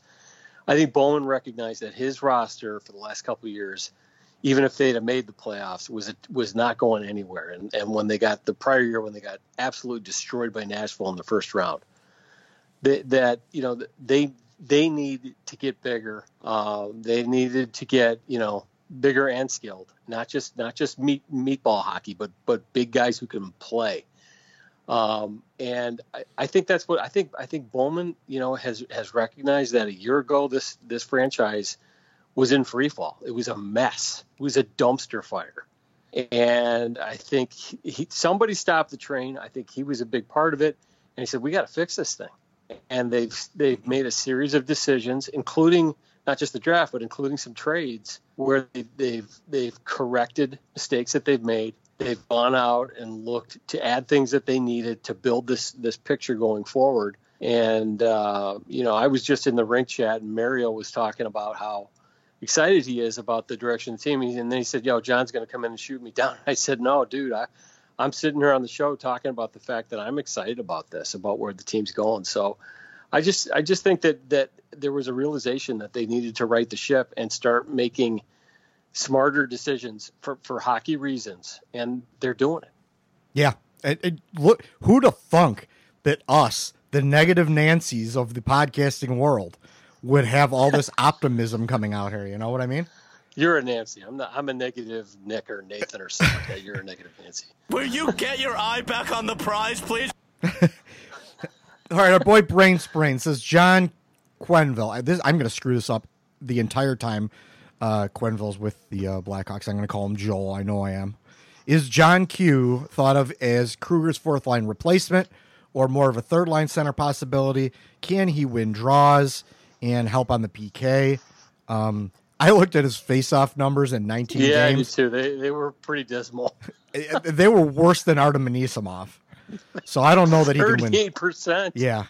C: I think Bowman recognized that his roster for the last couple years even if they'd have made the playoffs, was was not going anywhere. And and when they got the prior year, when they got absolutely destroyed by Nashville in the first round, that, that you know they they need to get bigger. Uh, they needed to get you know bigger and skilled, not just not just meat meatball hockey, but but big guys who can play. Um, and I, I think that's what I think. I think Bowman, you know, has has recognized that a year ago this this franchise was in free fall. It was a mess. It was a dumpster fire. And I think he, somebody stopped the train. I think he was a big part of it. And he said, "We got to fix this thing." And they've they've made a series of decisions, including not just the draft, but including some trades where they've they've, they've corrected mistakes that they've made. They've gone out and looked to add things that they needed to build this this picture going forward. And uh, you know, I was just in the rink chat, and Mario was talking about how excited he is about the direction of the team. And then he said, "Yo, John's going to come in and shoot me down." I said, "No, dude. I, I'm sitting here on the show talking about the fact that I'm excited about this, about where the team's going." So, I just, I just think that that there was a realization that they needed to right the ship and start making smarter decisions for for hockey reasons, and they're doing it.
B: Yeah, and, and look, who'd have thunk that us, the negative Nancys of the podcasting world, would have all this optimism coming out here. You know what I mean?
C: You're a Nancy. I'm not. I'm a negative Nick or Nathan or something. like that. You're a negative Nancy.
J: Will you get your eye back on the prize, please?
B: All right, our boy Brain Sprain says John Quenneville. I, this, I'm going to screw this up the entire time. Uh, Quenneville's with the uh, Blackhawks. I'm going to call him Joel. I know I am. Is John Q thought of as Kruger's fourth line replacement or more of a third line center possibility? Can he win draws and help on the PK? Um, I looked at his face-off numbers in 19
C: yeah,
B: games.
C: you too. They they were pretty dismal.
B: they were worse than Artem Anisimov. So I don't know that he can win.
C: Thirty-eight percent.
B: Yeah,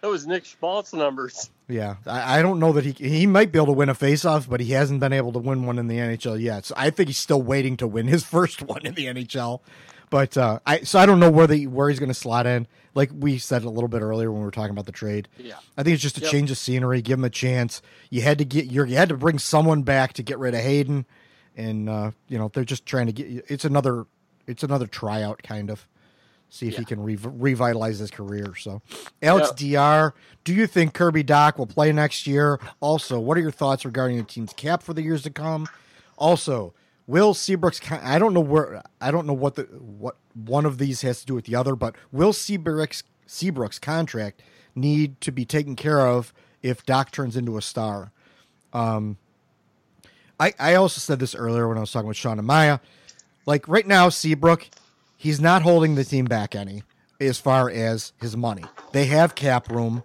C: That was Nick Schmaltz numbers.
B: yeah. I, I don't know that he he might be able to win a face-off, but he hasn't been able to win one in the NHL yet. So I think he's still waiting to win his first one in the NHL. But uh, I so I don't know where the where he's going to slot in. Like we said a little bit earlier when we were talking about the trade.
C: Yeah.
B: I think it's just a
C: Yep.
B: change of scenery. Give him a chance. You had to get you you had to bring someone back to get rid of Hayden, and uh, you know they're just trying to get. It's another it's another tryout kind of. See if he can rev- revitalize his career. So, Alex Dr. Do you think Kirby Dach will play next year? Also, what are your thoughts regarding the team's cap for the years to come? Also, will Seabrook's? I don't know where. I don't know what the what one of these has to do with the other, but will Seabrook's Seabrook's contract need to be taken care of if Dach turns into a star? Um, I I also said this earlier when I was talking with Sean and Maya. Like right now, Seabrook, he's not holding the team back any as far as his money. They have cap room,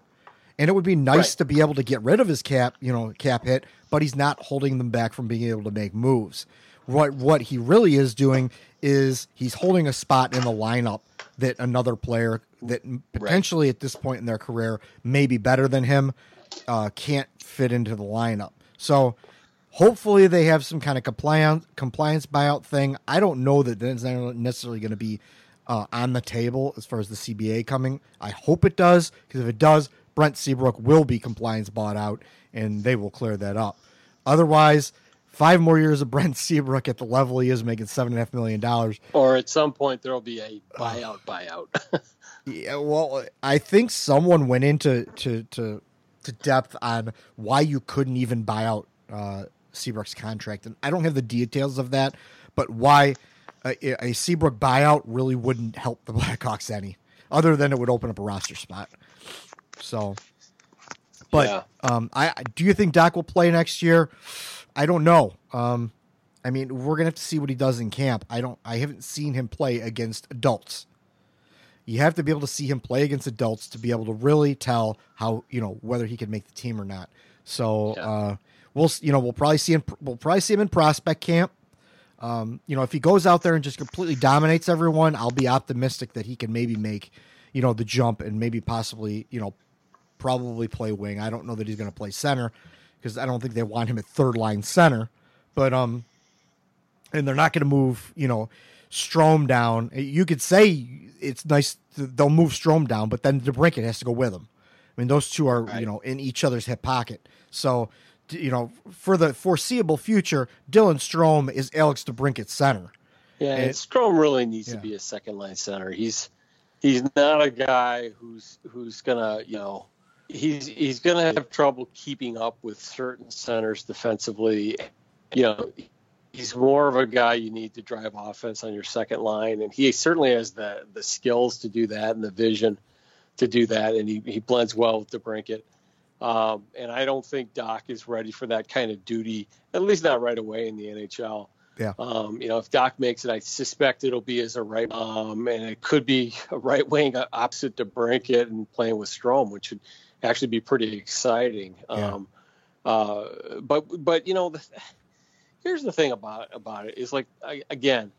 B: and it would be nice
C: Right.
B: to be able to get rid of his cap, you know, cap hit, but he's not holding them back from being able to make moves. What what he really is doing is he's holding a spot in the lineup that another player that potentially at this point in their career may be better than him uh, can't fit into the lineup. So hopefully they have some kind of compliance compliance buyout thing. I don't know that that's necessarily going to be uh, on the table as far as the CBA coming. I hope it does because if it does, Brent Seabrook will be compliance bought out and they will clear that up. Otherwise, five more years of Brent Seabrook at the level he is making seven and a half million dollars.
C: Or at some point there'll be a buyout buyout.
B: Yeah, well, I think someone went into to to to depth on why you couldn't even buy out uh, Seabrook's contract, and I don't have the details of that, but why a, a Seabrook buyout really wouldn't help the Blackhawks any, other than it would open up a roster spot. So, but
C: Yeah.
B: um, I do you think Dach will play next year? I don't know. Um, I mean, we're gonna have to see what he does in camp. I don't. I haven't seen him play against adults you have to be able to see him play against adults to be able to really tell how you know whether he can make the team or not. So uh, we'll you know we'll probably see him we'll probably see him in prospect camp. Um, you know if he goes out there and just completely dominates everyone, I'll be optimistic that he can maybe make you know the jump and maybe possibly you know probably play wing. I don't know that he's going to play center because I don't think they want him at third line center. But um, and they're not going to move, you know, Strome down. You could say it's nice to, they'll move Strome down, but then DeBrincat has to go with him. I mean, those two are you know in each other's hip pocket. So you know, for the foreseeable future, Dylan Strome is Alex DeBrincat center.
C: Yeah,
B: And-
C: and Strome really needs
B: Yeah.
C: to be a second line center. He's he's not a guy who's who's gonna you know he's he's gonna have trouble keeping up with certain centers defensively. You know, he's more of a guy you need to drive offense on your second line, and he certainly has the the skills to do that and the vision to do that, and he, he blends well with DeBrincat. Um, and I don't think Dach is ready for that kind of duty, at least not right away in the NHL.
B: Yeah.
C: Um, you know, if Dach makes it, I suspect it'll be as a right, um, and it could be a right wing opposite to Brinket and playing with Strome, which would actually be pretty exciting.
B: Yeah.
C: Um, uh, but but you know, the, here's the thing about about it is like I, again,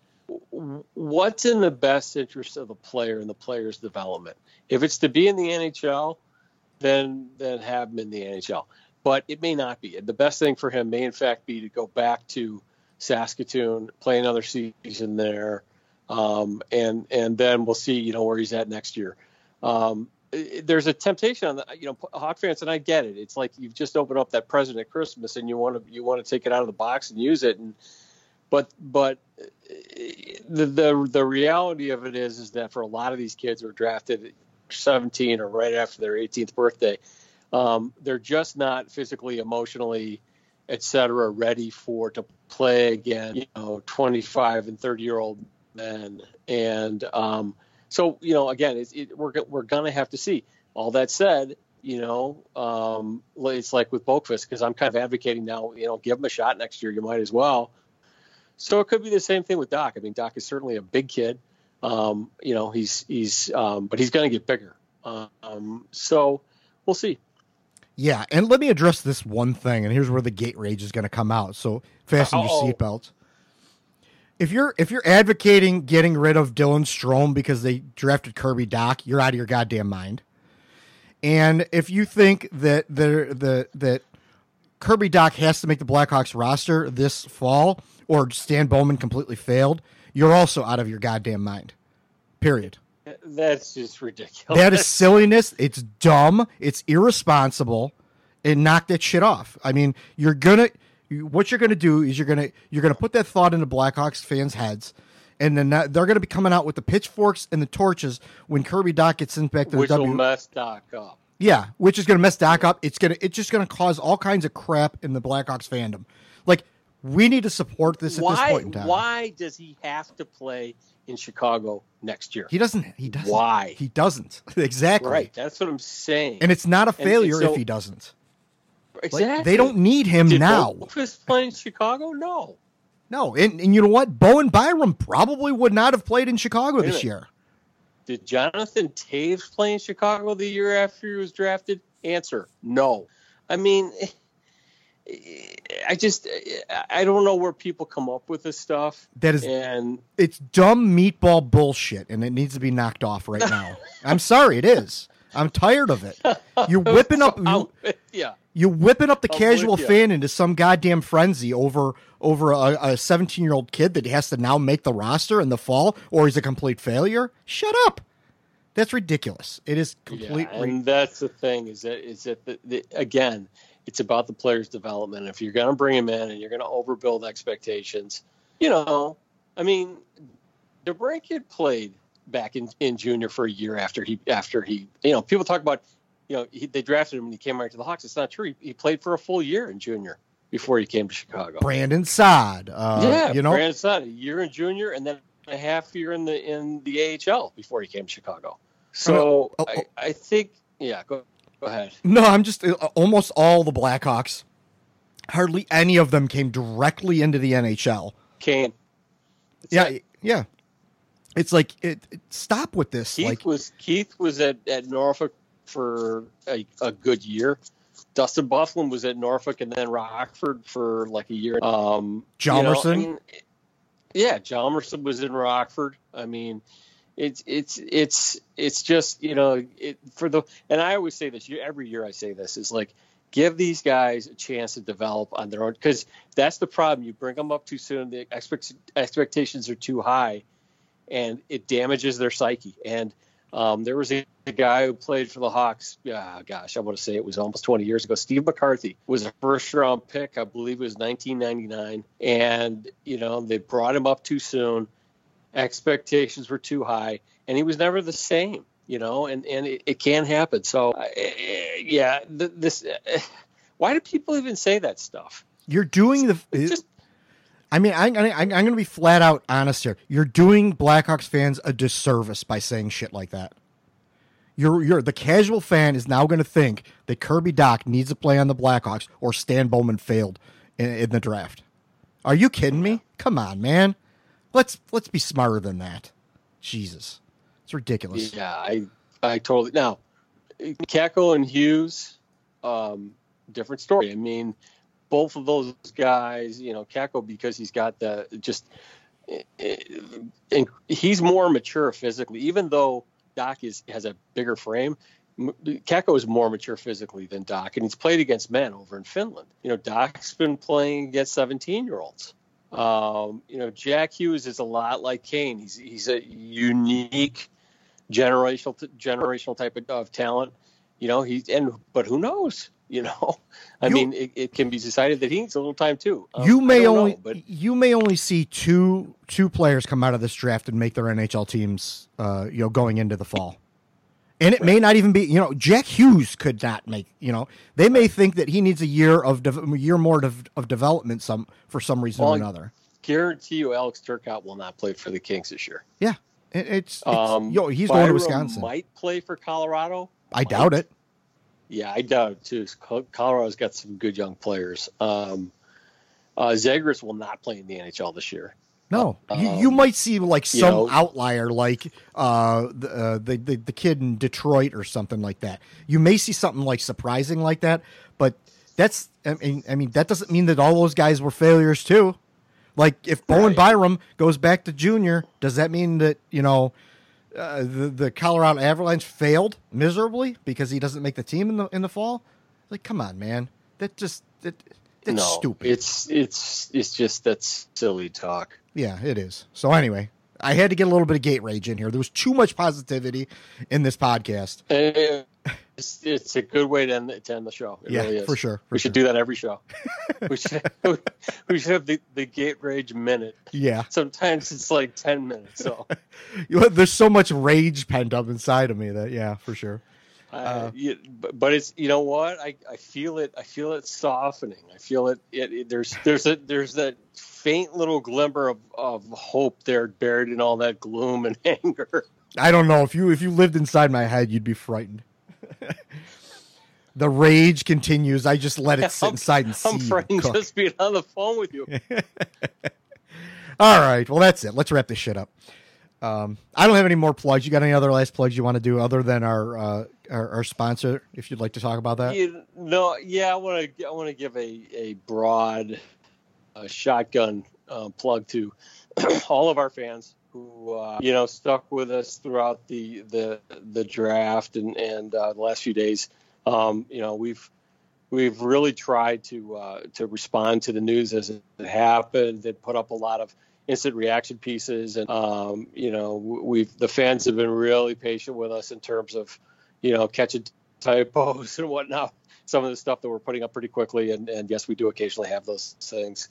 C: what's in the best interest of the player and the player's development? If it's to be in the NHL, then then have him in the NHL. But it may not be. The best thing for him may in fact be to go back to Saskatoon, play another season there, um, and and then we'll see you know where he's at next year. Um, there's a temptation on the you know Hawk fans, and I get it. It's like you've just opened up that present at Christmas, and you want to you want to take it out of the box and use it, and but but the the the reality of it is is that for a lot of these kids who are drafted at 17 or right after their 18th birthday, um, they're just not physically, emotionally, et cetera, ready for to play again. You know, 25 and 30 year old men, and um, so you know, again, it, we're we're gonna have to see. All that said, you know, um, it's like with Boqvist because I'm kind of advocating now. You know, give him a shot next year. You might as well. So it could be the same thing with Dach. I mean, Dach is certainly a big kid. Um, you know, he's he's um, but he's going to get bigger. Um, so we'll see.
B: Yeah, and let me address this one thing, and here's where the gate rage is going to come out. So fasten your
C: Uh-oh.
B: seatbelts. If you're if you're advocating getting rid of Dylan Strome because they drafted Kirby Dach, you're out of your goddamn mind. And if you think that the the that Kirby Dach has to make the Blackhawks roster this fall, or Stan Bowman completely failed, you're also out of your goddamn mind. Period.
C: That's just ridiculous.
B: That is silliness. It's dumb. It's irresponsible. And knock that shit off. I mean, you're gonna. What you're gonna do is you're gonna you're gonna put that thought into Blackhawks fans' heads, and then that, they're gonna be coming out with the pitchforks and the torches when Kirby Dach gets sent back to
C: which
B: the
C: will
B: W.
C: mess Dach up.
B: Yeah, which is going to mess Dach up. It's gonna it's just going to cause all kinds of crap in the Blackhawks fandom. Like we need to support this at this point in time.
C: Why does he have to play in Chicago next year?
B: He doesn't. He doesn't.
C: Why?
B: He doesn't. exactly.
C: Right. That's what I'm saying.
B: And it's not a
C: And- and
B: failure
C: so-
B: if he doesn't. Like,
C: Exactly.
B: they don't need him
C: Did
B: now.
C: Boqvist play in Chicago? No.
B: No, and, and you know what? Bowen Byram probably would not have played in Chicago
C: Wait
B: this year.
C: Did Jonathan Toews play in Chicago the year after he was drafted? Answer: No. I mean, I just I don't know where people come up with this stuff.
B: That is-
C: and
B: It's dumb meatball bullshit, and it needs to be knocked off right now. I'm sorry, it is. I'm tired of it. You're whipping up. You,
C: yeah.
B: You're whipping up the
C: I'm
B: casual fan into some goddamn frenzy over over a 17 year old kid that has to now make the roster in the fall, or he's a complete failure. Shut up. That's ridiculous. It is completely.
C: Yeah, and that's the thing is that is that the, the, again, it's about the player's development. If you're going to bring him in and you're going to overbuild expectations, you know, I mean, DeBrincat played back in, in junior for a year after he after he you know people talk about you know he, they drafted him and he came right to the Hawks. It's not true. He, he played for a full year in junior before he came to Chicago.
B: Brandon Saad. Uh,
C: yeah,
B: you know,
C: Brandon Saad, a year in junior and then a half year in the in the AHL before he came to Chicago. So
B: Oh,
C: I, I think yeah, go go ahead.
B: No, I'm just uh, almost all the Blackhawks. Hardly any of them came directly into the NHL.
C: Kane.
B: yeah, yeah. It's like it, it- stop with this.
C: Keith
B: like
C: was Keith was at, at Norfolk for a, a good year. Dustin Byfuglien was at Norfolk and then Rockford for like a year. Um, you know, I mean, yeah, Hjalmarsson was in Rockford. I mean, it's it's it's it's just you know it for the and I always say this every year I say this is like give these guys a chance to develop on their own because that's the problem. You bring them up too soon, the expect, expectations are too high, and it damages their psyche. And um, there was a, a guy who played for the Hawks. Ah, gosh, I want to say it was almost 20 years ago. Steve McCarthy was a first round pick. I believe it was 1999. And, you know, they brought him up too soon. Expectations were too high. And he was never the same, you know, and, and it, it can happen. So, uh, yeah, th- this. Uh, why do people even say that stuff?
B: you're doing the. I mean, I'm, gonna- I'm, I'm going to be flat out honest here. You're doing Blackhawks fans a disservice by saying shit like that. You're, you're the casual fan is now going to think that Kirby Dach needs to play on the Blackhawks or Stan Bowman failed in, in the draft. Are you kidding me? Come on, man. Let's let's be smarter than that. Jesus, it's ridiculous.
C: Yeah, I I totally now Kakko and Hughes, um, different story. I mean, both of those guys, you know, Kakko because he's got the just and he's more mature physically, even though Dach is has a bigger frame. Kakko is more mature physically than Dach, and he's played against men over in Finland. You know, Dach's been playing against 17 year olds. Um, you know, Jack Hughes is a lot like Kane. He's he's a unique generational generational type of, of talent. You know, he's and but who knows? You know, I
B: You-
C: mean, it, it can be decided that he needs a little time too. Um,
B: you may only
C: know, but
B: you may only see two two players come out of this draft and make their NHL teams. Uh, you know, going into the fall, and it may not even be. You know, Jack Hughes could not make. You know, they may think that he needs a year of a year more of, of development some for some reason or
C: Well,
B: another.
C: guarantee you, Alex Turcotte will not play for the Kings this year.
B: Yeah, it, it's, it's
C: Um,
B: yo. He's going to Wisconsin.
C: Might play for Colorado.
B: I doubt it.
C: Yeah, I doubt it too. Colorado's got some good young players. Um, uh, Zegras will not play in the NHL this year.
B: No, you,
C: Um,
B: you might see like
C: you
B: some
C: know-
B: outlier, like uh, the, uh, the the the kid in Detroit or something like that. You may see something like surprising like that, but that's I mean, I mean that doesn't mean that all those guys were failures too. Like if Bowen Byram goes back to junior, does that mean that you know uh, the the Colorado Avalanche failed miserably because he doesn't make the team in the in the fall? Like, come on, man, that just that that's
C: no,
B: stupid.
C: It's it's it's just that's silly talk.
B: Yeah, it is. So anyway, I had to get a little bit of gate rage in here. There was too much positivity in this podcast.
C: It's, it's a good way to end, to end the show. It
B: Yeah,
C: really is.
B: for sure, for
C: we should do that every show. we should we should have the, the gate rage minute.
B: Yeah.
C: Sometimes it's like ten minutes. So
B: There's so much rage pent up inside of me that yeah, for sure.
C: Uh, you, but, it's you know what I, I feel it I feel it softening I feel it, it, it there's there's a there's that faint little glimmer of, of hope there buried in all that gloom and anger
B: I don't know if you if you lived inside my head, you'd be frightened. the rage continues. I just let it sit inside and
C: I'm frightened just being on the phone with you
B: All right, well that's it. Let's wrap this shit up. Um, I don't have any more plugs. You got any other last plugs you want to do other than our uh, our, our sponsor? If you'd like to talk about that.
C: You know, yeah, I want to I want to give a a broad uh, shotgun um, plug to all of our fans who uh, you know stuck with us throughout the the the draft and and uh, the last few days. Um, you know, we've we've really tried to uh, to respond to the news as it happened and put up a lot of instant reaction pieces. And um, you know we've the fans have been really patient with us in terms of you know catching typos and whatnot some of the stuff that we're putting up pretty quickly. And, and yes we do occasionally have those things.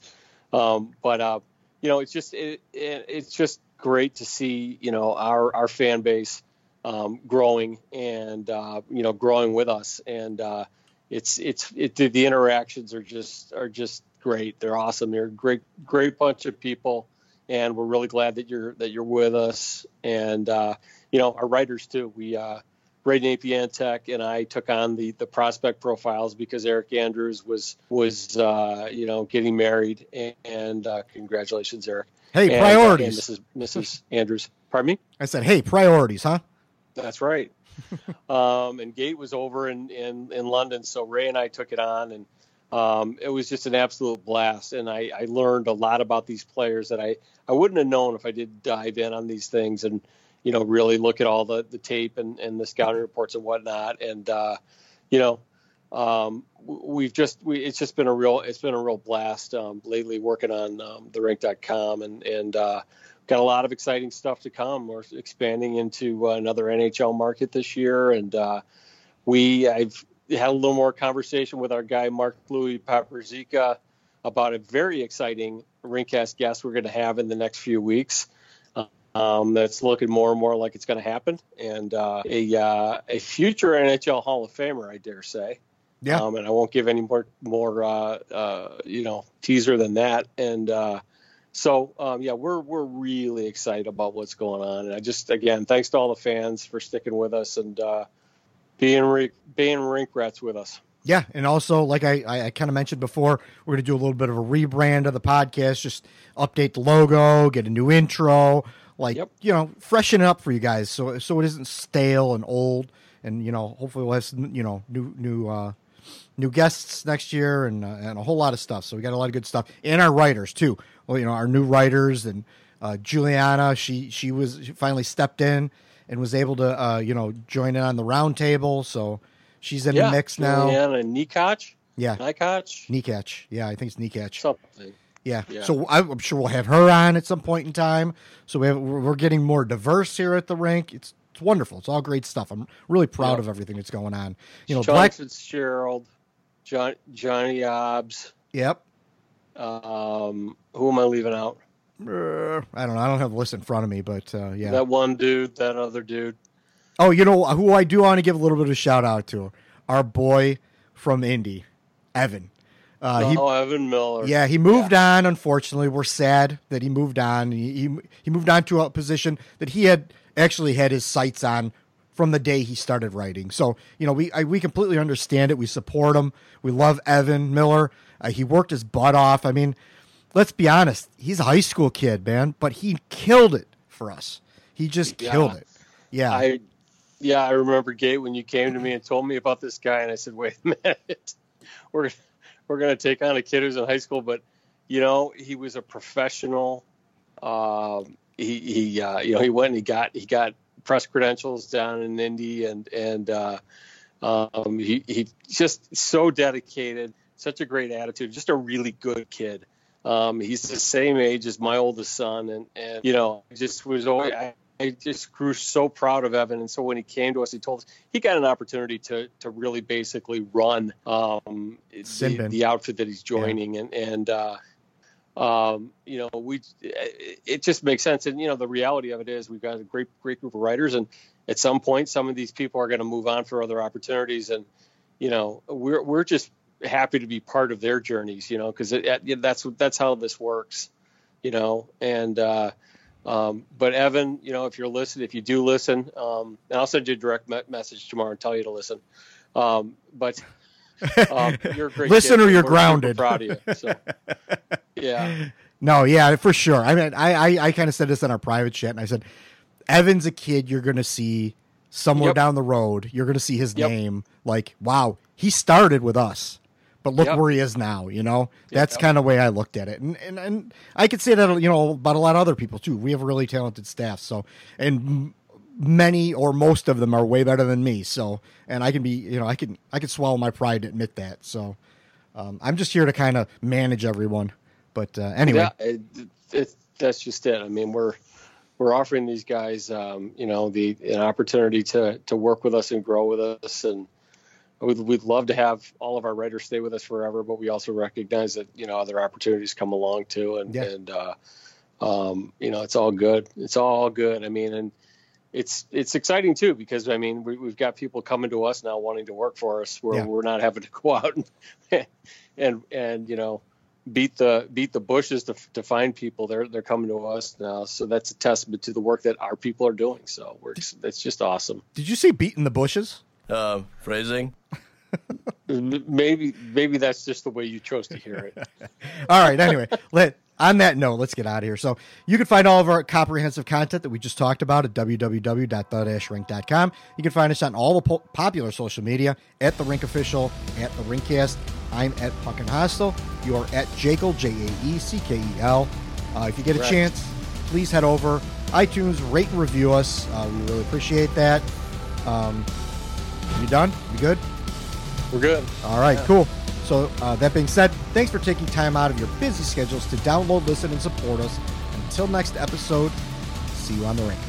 C: Um, but uh, you know it's just it, it, it's just great to see you know our our fan base um, growing and uh, you know growing with us. And uh, it's it's it, the, the interactions are just are just great. They're awesome. They're a great great bunch of people and we're really glad that you're that you're with us and uh, you know our writers too we uh, Braden Apiantek and I took on the the prospect profiles because Eric Andrews was was uh, you know getting married and, and uh, congratulations Eric
B: Hey,
C: and,
B: priorities.
C: and Mrs. Mrs. Andrews pardon me
B: I said, hey, priorities, huh?
C: that's right. um, and Gate was over in, in, in London, so Ray and I took it on, and um, it was just an absolute blast. And I, I learned a lot about these players that I, I wouldn't have known if I did dive in on these things and you know really look at all the, the tape and, and the scouting reports and whatnot. And uh, you know, um, we've just we, it's just been a real it's been a real blast um, lately working on um, the rink.com and and uh, got a lot of exciting stuff to come. We're expanding into uh, another NHL market this year, and uh, we I've had a little more conversation with our guy Mark Louis Paparzika about a very exciting Rinkcast guest we're going to have in the next few weeks. Um, that's looking more and more like it's going to happen, and uh, a uh, a future NHL Hall of Famer, I dare say.
B: Yeah.
C: Um, and I won't give any more more uh, uh, you know teaser than that. And uh, so um, yeah, we're we're really excited about what's going on. And I just again thanks to all the fans for sticking with us and uh, being re- being rink rats with us.
B: Yeah, and also like I, I, kind of mentioned before, we're gonna do a little bit of a rebrand of the podcast, just update the logo, get a new intro, like you know, freshen it up for you guys, so so it isn't stale and old, and you know, hopefully we'll have some you know new new uh, new guests next year and uh, and a whole lot of stuff. So we got a lot of good stuff, and our writers too. Well, you know, our new writers and uh, Juliana, she she was she finally stepped in and was able to uh, you know join in on the round table, so. She's in
C: yeah,
B: the mix now.
C: Juliana Nikach.
B: Yeah.
C: Nikach.
B: Nikach. Yeah, I think it's Nikach.
C: Something.
B: Yeah.
C: Yeah.
B: So I'm sure we'll have her on at some point in time. So we have, we're we're getting more diverse here at the rink. It's it's wonderful. It's all great stuff. I'm really proud
C: Yeah.
B: of everything that's going on. You know,
C: John
B: Black.
C: Fitzgerald, John, Johnny Obbs.
B: Yep.
C: Um, who am I leaving out?
B: Uh, I don't know. I don't have the list in front of me, but uh, yeah.
C: That one dude, that other dude.
B: Oh, you know who I do want to give a little bit of a shout out to? Our boy from Indy, Evan. Uh, he,
C: oh, Evan Miller.
B: Yeah, he moved on. Unfortunately, we're sad that he moved on. He, he he moved on to a position that he had actually had his sights on from the day he started writing. So you know, we I, we completely understand it. We support him. We love Evan Miller. Uh, he worked his butt off. I mean, let's be honest, he's a high school kid, man, but he killed it for us. He just
C: Yeah.
B: killed it. Yeah.
C: I, yeah, I remember Gate when you came to me and told me about this guy, and I said, "Wait a minute, we're we're going to take on a kid who's in high school, but you know, he was a professional. Um, he he uh, you know he went and he got he got press credentials down in Indy, and and uh, um, he he just so dedicated, such a great attitude, just a really good kid. Um, he's the same age as my oldest son, and and you know, just was always. I, I just grew so proud of Evan, and so when he came to us, he told us he got an opportunity to to really basically run um, the, the outfit that he's joining, and and uh, um, you know we it, it just makes sense. And you know the reality of it is we've got a great great group of writers, and at some point some of these people are going to move on for other opportunities, and you know we're we're just happy to be part of their journeys, you know, because that's that's how this works, you know, and. uh um, but Evan, you know, if you're listening, if you do listen, um, and I'll send you a direct me- message tomorrow and tell you to listen. Um, but um, you're a great
B: Listen or you're
C: We're
B: grounded.
C: Proud of you. So, yeah,
B: No, yeah, for sure. I mean, I I, I kind of said this in our private chat, and I said, Evan's a kid you're going to see somewhere
C: Yep.
B: down the road. You're going to see his
C: Yep.
B: name. Like, wow, he started with us, but look
C: Yep.
B: where he is now. You know, that's
C: Yep.
B: kind of the way I looked at it, and, and and I could say that you know about a lot of other people too. We have a really talented staff, so and. Many or most of them are way better than me. So, and I can be, you know, I can, I can swallow my pride to admit that. So, um, I'm just here to kind of manage everyone. But uh, anyway,
C: yeah, it, it, that's just it. I mean, we're we're offering these guys, um, you know, the an opportunity to to work with us and grow with us, and we'd, we'd love to have all of our writers stay with us forever. But we also recognize that you know other opportunities come along too, and
B: Yeah.
C: and uh, um, you know it's all good. It's all good. I mean, and it's it's exciting too because I mean we, we've got people coming to us now wanting to work for us where
B: Yeah.
C: we're not having to go out and and and you know beat the beat the bushes to, to find people. They're they're coming to us now, so that's a testament to the work that our people are doing. So we're that's just awesome.
B: did you say beating the bushes?
J: Uh, phrasing.
C: Maybe maybe that's just the way you chose to hear it.
B: All right. Anyway, let on that note, let's get out of here. So you can find all of our comprehensive content that we just talked about at www.the-rink.com. You can find us on all the po- popular social media at the Rink Official, at the Rinkcast. I'm at Pumpkin Hostel. You are at Jekyll, J A E C K E L. Uh, if you get a
C: Correct.
B: chance, please head over iTunes, rate and review us. Uh, we really appreciate that. Um, you done? You good?
C: We're good.
B: All right, cool. So, uh, that being said, thanks for taking time out of your busy schedules to download, listen, and support us. Until next episode, see you on the rink.